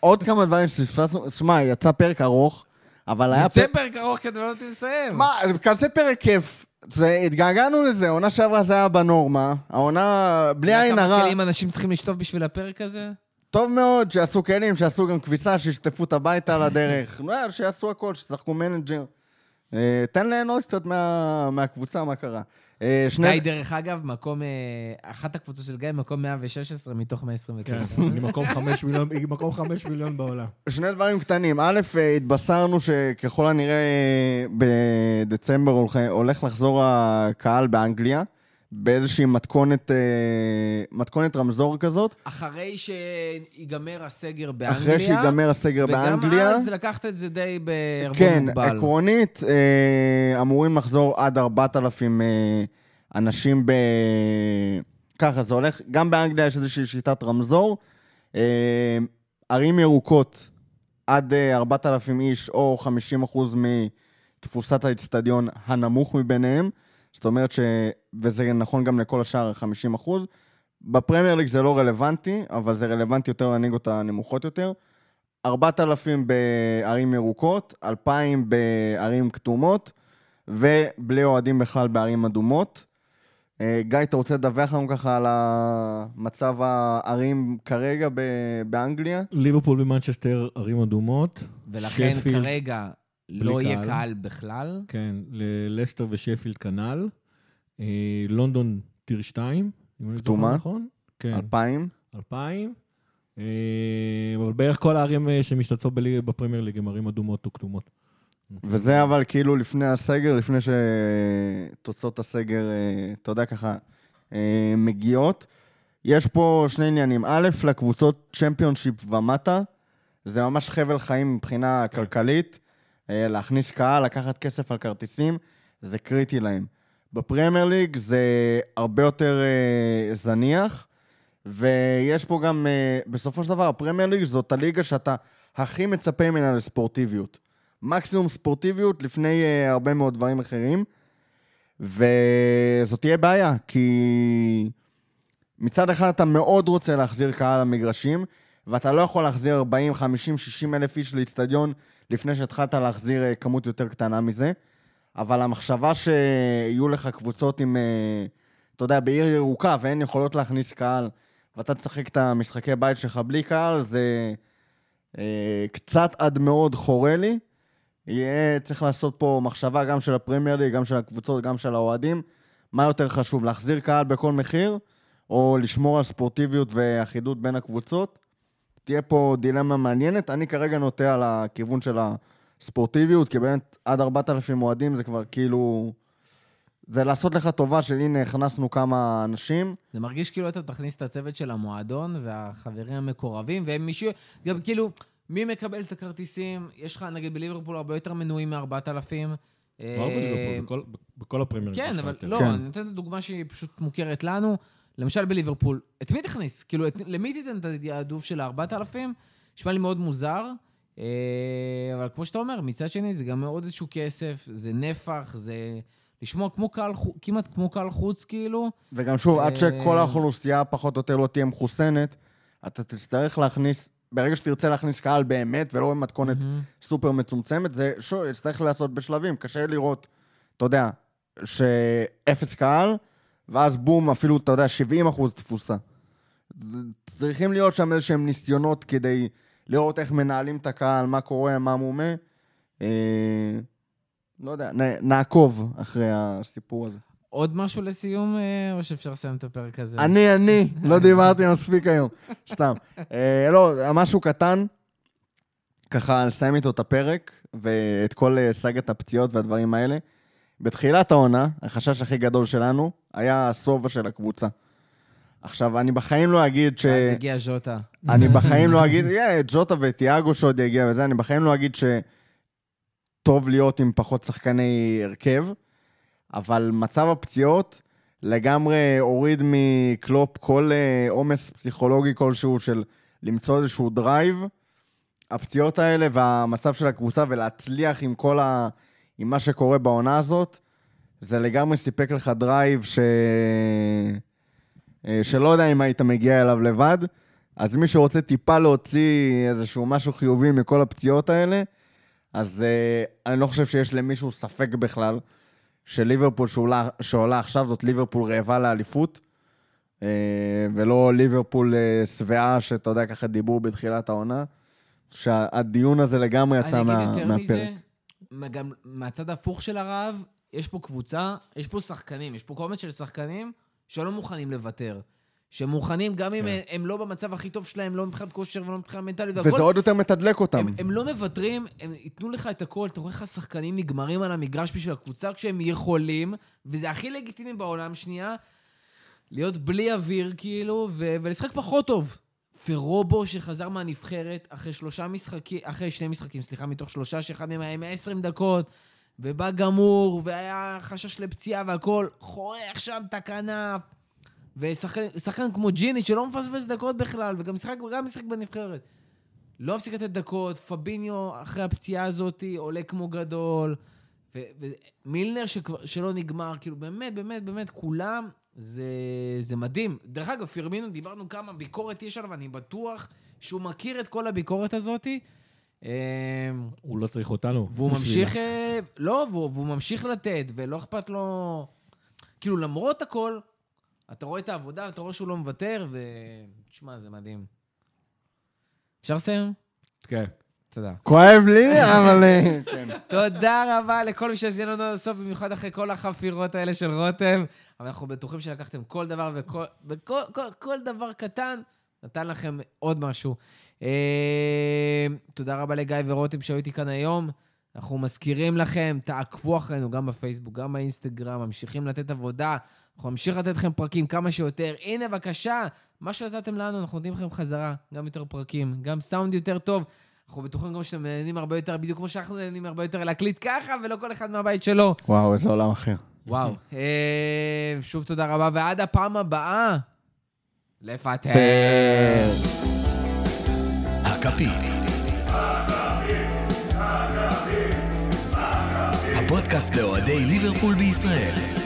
עוד כמה דברים שפספסנו. שמע, יצא פרק ארוך, אבל היה יוצא פרק... ארוך כדי לא נותנים לסיים. מה, זה כזה פרק כיף. זה, התגעגענו לזה, עונה שעברה זה היה בנורמה. העונה, בלי עין כמה הרע, כלים אנשים צריכים לשטוף בשביל הפרק הזה? טוב מאוד שיעשו כלים, שיעשו גם כביסה, שישטפו את הביתה על הדרך. <laughs> לא, שיעשו הכל, שישחקו manager. אה, תן ליהנות קצת מה- מהקבוצה, מה קרה. אה, שני... גיא, דרך אגב, מקום... אה, אחת הקבוצות של גיא, מקום 116 מתוך 129. כן, <laughs> אני מקום חמש מיליון, היא מקום חמש מיליון בעולם. שני דברים קטנים. א', אה, התבשרנו שככל הנראה אה, בדצמבר הולך לחזור הקהל באנגליה, באיזושהי מתכונת, אה, מתכונת רמזור כזאת, אחרי שיגמר הסגר באנגליה. אחרי שיגמר הסגר באנגליה. וגם אז לקחת את זה די בערבון כן, מוגבל. עקרונית, אה, אמורים לחזור עד 4,000 אה, אנשים ב... ככה זה הולך, גם באנגליה יש איזושהי שיטת רמזור. ערים ירוקות, עד אה, 4,000 איש, או 50% מתפוסת האצטדיון הנמוך מביניהם. זאת אומרת ש... וזה נכון גם לכל השאר, 50%. בפרמייר ליג זה לא רלוונטי, אבל זה רלוונטי יותר לליגות הנמוכות יותר. 4,000 בערים ירוקות, 2,000 בערים כתומות, ובלי אוהדים בכלל בערים אדומות. אה, גיא, אתה רוצה לדווח לנו ככה על המצב הערים כרגע ב- באנגליה? ליברפול ומנצ'סטר ערים אדומות. ולכן שפילד, כרגע לא יהיה. קהל בכלל. כן, ללסטר ושפילד כנ"ל. אה, לונדון tier 2, אם אני זוכר כתומה? נכון. כן, אלפיים? 2000. אה, אבל בערך כל הערים אה, שמשתתפות בליג- בפרמייר ליג הן ערים אדומות או כתומות. וזה אבל כאילו לפני הסגר, לפני שתוצאות הסגר, אתה יודע, ככה, מגיעות. יש פה שני עניינים. א', לקבוצות צ'מפיונשיפ ומטה, זה ממש חבל חיים מבחינה כלכלית. אה, להכניס קהל, לקחת כסף על כרטיסים, זה קריטי להם. בפרמייר ליג זה הרבה יותר אה, זניח, ויש פה גם, אה, בסופו של דבר, הפרמייר ליג זאת הליגה שאתה הכי מצפה ממנה לספורטיביות. מקסימום ספורטיביות לפני uh, הרבה מאוד דברים אחרים, וזאת תהיה בעיה, כי מצד אחד אתה מאוד רוצה להחזיר קהל למגרשים, ואתה לא יכול להחזיר 40, 50, 60 אלף איש לאיצטדיון לפני שהתחלת להחזיר uh, כמות יותר קטנה מזה, אבל המחשבה שיהיו לך קבוצות עם, uh, אתה יודע, בעיר ירוקה ואין יכולות להכניס קהל, ואתה תשחק את המשחקי בית שלך בלי קהל, זה uh, קצת עד מאוד חורה לי. יהיה צריך לעשות פה מחשבה גם של הפרמייר ליג, גם של הקבוצות, גם של האוהדים. מה יותר חשוב, להחזיר קהל בכל מחיר, או לשמור על ספורטיביות ואחידות בין הקבוצות? תהיה פה דילמה מעניינת. אני כרגע נוטה על הכיוון של הספורטיביות, כי באמת עד 4,000 אוהדים זה כבר כאילו... זה לעשות לך טובה של הנה, הכנסנו כמה אנשים. זה מרגיש כאילו אתה תכניס את הצוות של המועדון והחברים המקורבים, והם מישהו... גם כאילו, מי מקבל את הכרטיסים? יש לך, נגיד, בליברפול הרבה יותר מנויים מ-4,000. לא בליברפול, בכל- בכל הפרמייר ליג. כן, אבל יותר. לא, כן. אני נותן את דוגמה שהיא פשוט מוכרת לנו. למשל בליברפול, את מי תכניס? כאילו, למי תיתן את התעדוף של ה-4,000? נשמע לי מאוד מוזר, אה, אבל כמו שאתה אומר, מצד שני זה גם מאוד איזשהו כסף, זה נפח, זה לשמוע כמו קהל, כמעט כמו קהל חוץ, כאילו. וגם שוב, עד אה, שכל האוכלוסייה פחות או יותר לא תהיה מחוסנת, אתה תצטרך להכניס, ברגע שתרצה להכניס קהל באמת, ולא במתכונת מהמם. סופר מצומצמת, זה שוב, יצטרך לעשות בשלבים. קשה לראות, אתה יודע, שאפס קהל, ואז בום, אפילו, אתה יודע, 70 אחוז תפוסה. צריכים להיות שם איזשהם ניסיונות כדי לראות איך מנהלים את הקהל, מה קורה, מה מומה. אה, לא יודע, נעקוב אחרי הסיפור הזה. עוד משהו לסיום, אה, או שאפשר לסיים את הפרק הזה? אני, אני, לא דיברתי מספיק היום, סתם. אה, לא, משהו קטן, ככה לסיים איתו את הפרק, ואת כל סאגת הפציעות והדברים האלה. בתחילת העונה, החשש הכי גדול שלנו היה הסובה של הקבוצה. עכשיו, אני בחיים לא אגיד ש... ואז הגיע ז'וטה. אני בחיים לא אגיד, יהיה, ג'וטה וטיאגו שעוד יגיע וזה, אני בחיים לא אגיד שטוב להיות עם פחות שחקני הרכב, אבל מצב הפציעות לגמרי הוריד מקלופ כל אה, עומס פסיכולוגי כלשהו של למצוא איזשהו drive. הפציעות האלה והמצב של הקבוצה ולהצליח עם כל ה... עם מה שקורה בעונה הזאת, זה לגמרי סיפק לך drive ש... אה, שלא יודע אם היית מגיע אליו לבד. אז מי שרוצה טיפה להוציא איזשהו משהו חיובי מכל הפציעות האלה, אז אה, אני לא חושב שיש למישהו ספק בכלל שליברפול שעולה, שעולה עכשיו זאת ליברפול רעבה לאליפות, אה, ולא ליברפול שבעה שאתה יודע, ככה דיבור בתחילת העונה, שהדיון הזה לגמרי יצא אני מה, אגיד יותר מהפרק. מזה, גם מהצד ההפוך של הרעב, יש פה קבוצה, יש פה שחקנים, יש פה קומץ של שחקנים שלא מוכנים לוותר. שמוכנים, גם אם כן. הם, הם לא במצב הכי טוב שלהם, לא מבחינת כושר ולא מבחינה מנטלית, וזה עוד יותר מתדלק אותם. הם, הם לא מוותרים, הם ייתנו לך את הכל, אתה רואה איך השחקנים נגמרים על המגרש בשביל הקבוצה כשהם יכולים, וזה הכי לגיטימי בעולם שנייה, להיות בלי אוויר כאילו, ו- ולשחק פחות טוב. ורובו שחזר מהנבחרת אחרי שלושה משחקים, אחרי שני משחקים, סליחה, מתוך שלושה, שאחד מהם היה 120 דקות, ובא גמור, והיה חשש לפציעה והכל, חורך שם את הכנף. ושחקן שחקן כמו ג'יני, שלא מפספס דקות בכלל, וגם משחק, גם משחק בנבחרת. לא הפסיק לתת דקות, פביניו אחרי הפציעה הזאת עולה כמו גדול, ומילנר שלא נגמר, כאילו באמת, באמת, באמת, כולם, זה, זה מדהים. דרך אגב, פירמינו, דיברנו כמה ביקורת יש עליו, אני בטוח שהוא מכיר את כל הביקורת הזאת. אמ, הוא לא צריך אותנו. והוא. ממשיך, אה, לא, והוא, והוא ממשיך לתת, ולא אכפת לו... כאילו, למרות הכל, אתה רואה את העבודה, אתה רואה שהוא לא מוותר, ותשמע, זה מדהים. אפשר לסיים? כן. תודה. כואב לי, אבל... אה, <laughs> כן. תודה רבה לכל מי שהזין לנו עד הסוף, במיוחד אחרי כל החפירות האלה של רותם. אבל אנחנו בטוחים שלקחתם כל דבר וכל וכל, כל, כל דבר קטן נתן לכם עוד משהו. אה, תודה רבה לגיא ורותם שהיו איתי כאן היום. אנחנו מזכירים לכם, תעקבו אחרינו גם בפייסבוק, גם באינסטגרם, ממשיכים לתת עבודה. אנחנו נמשיך לתת לכם פרקים כמה שיותר. הנה, בבקשה, מה שנתתם לנו, אנחנו נותנים לכם חזרה. גם יותר פרקים, גם סאונד יותר טוב. אנחנו בטוחים גם שאתם נהנים הרבה יותר, בדיוק כמו שאנחנו נהנים הרבה יותר להקליט ככה, ולא כל אחד מהבית שלו. וואו, איזה עולם אחר. וואו. אה, שוב תודה רבה, ועד הפעם הבאה, לפטר. הכפית. הפודקאסט לאוהדי ליברפול בישראל.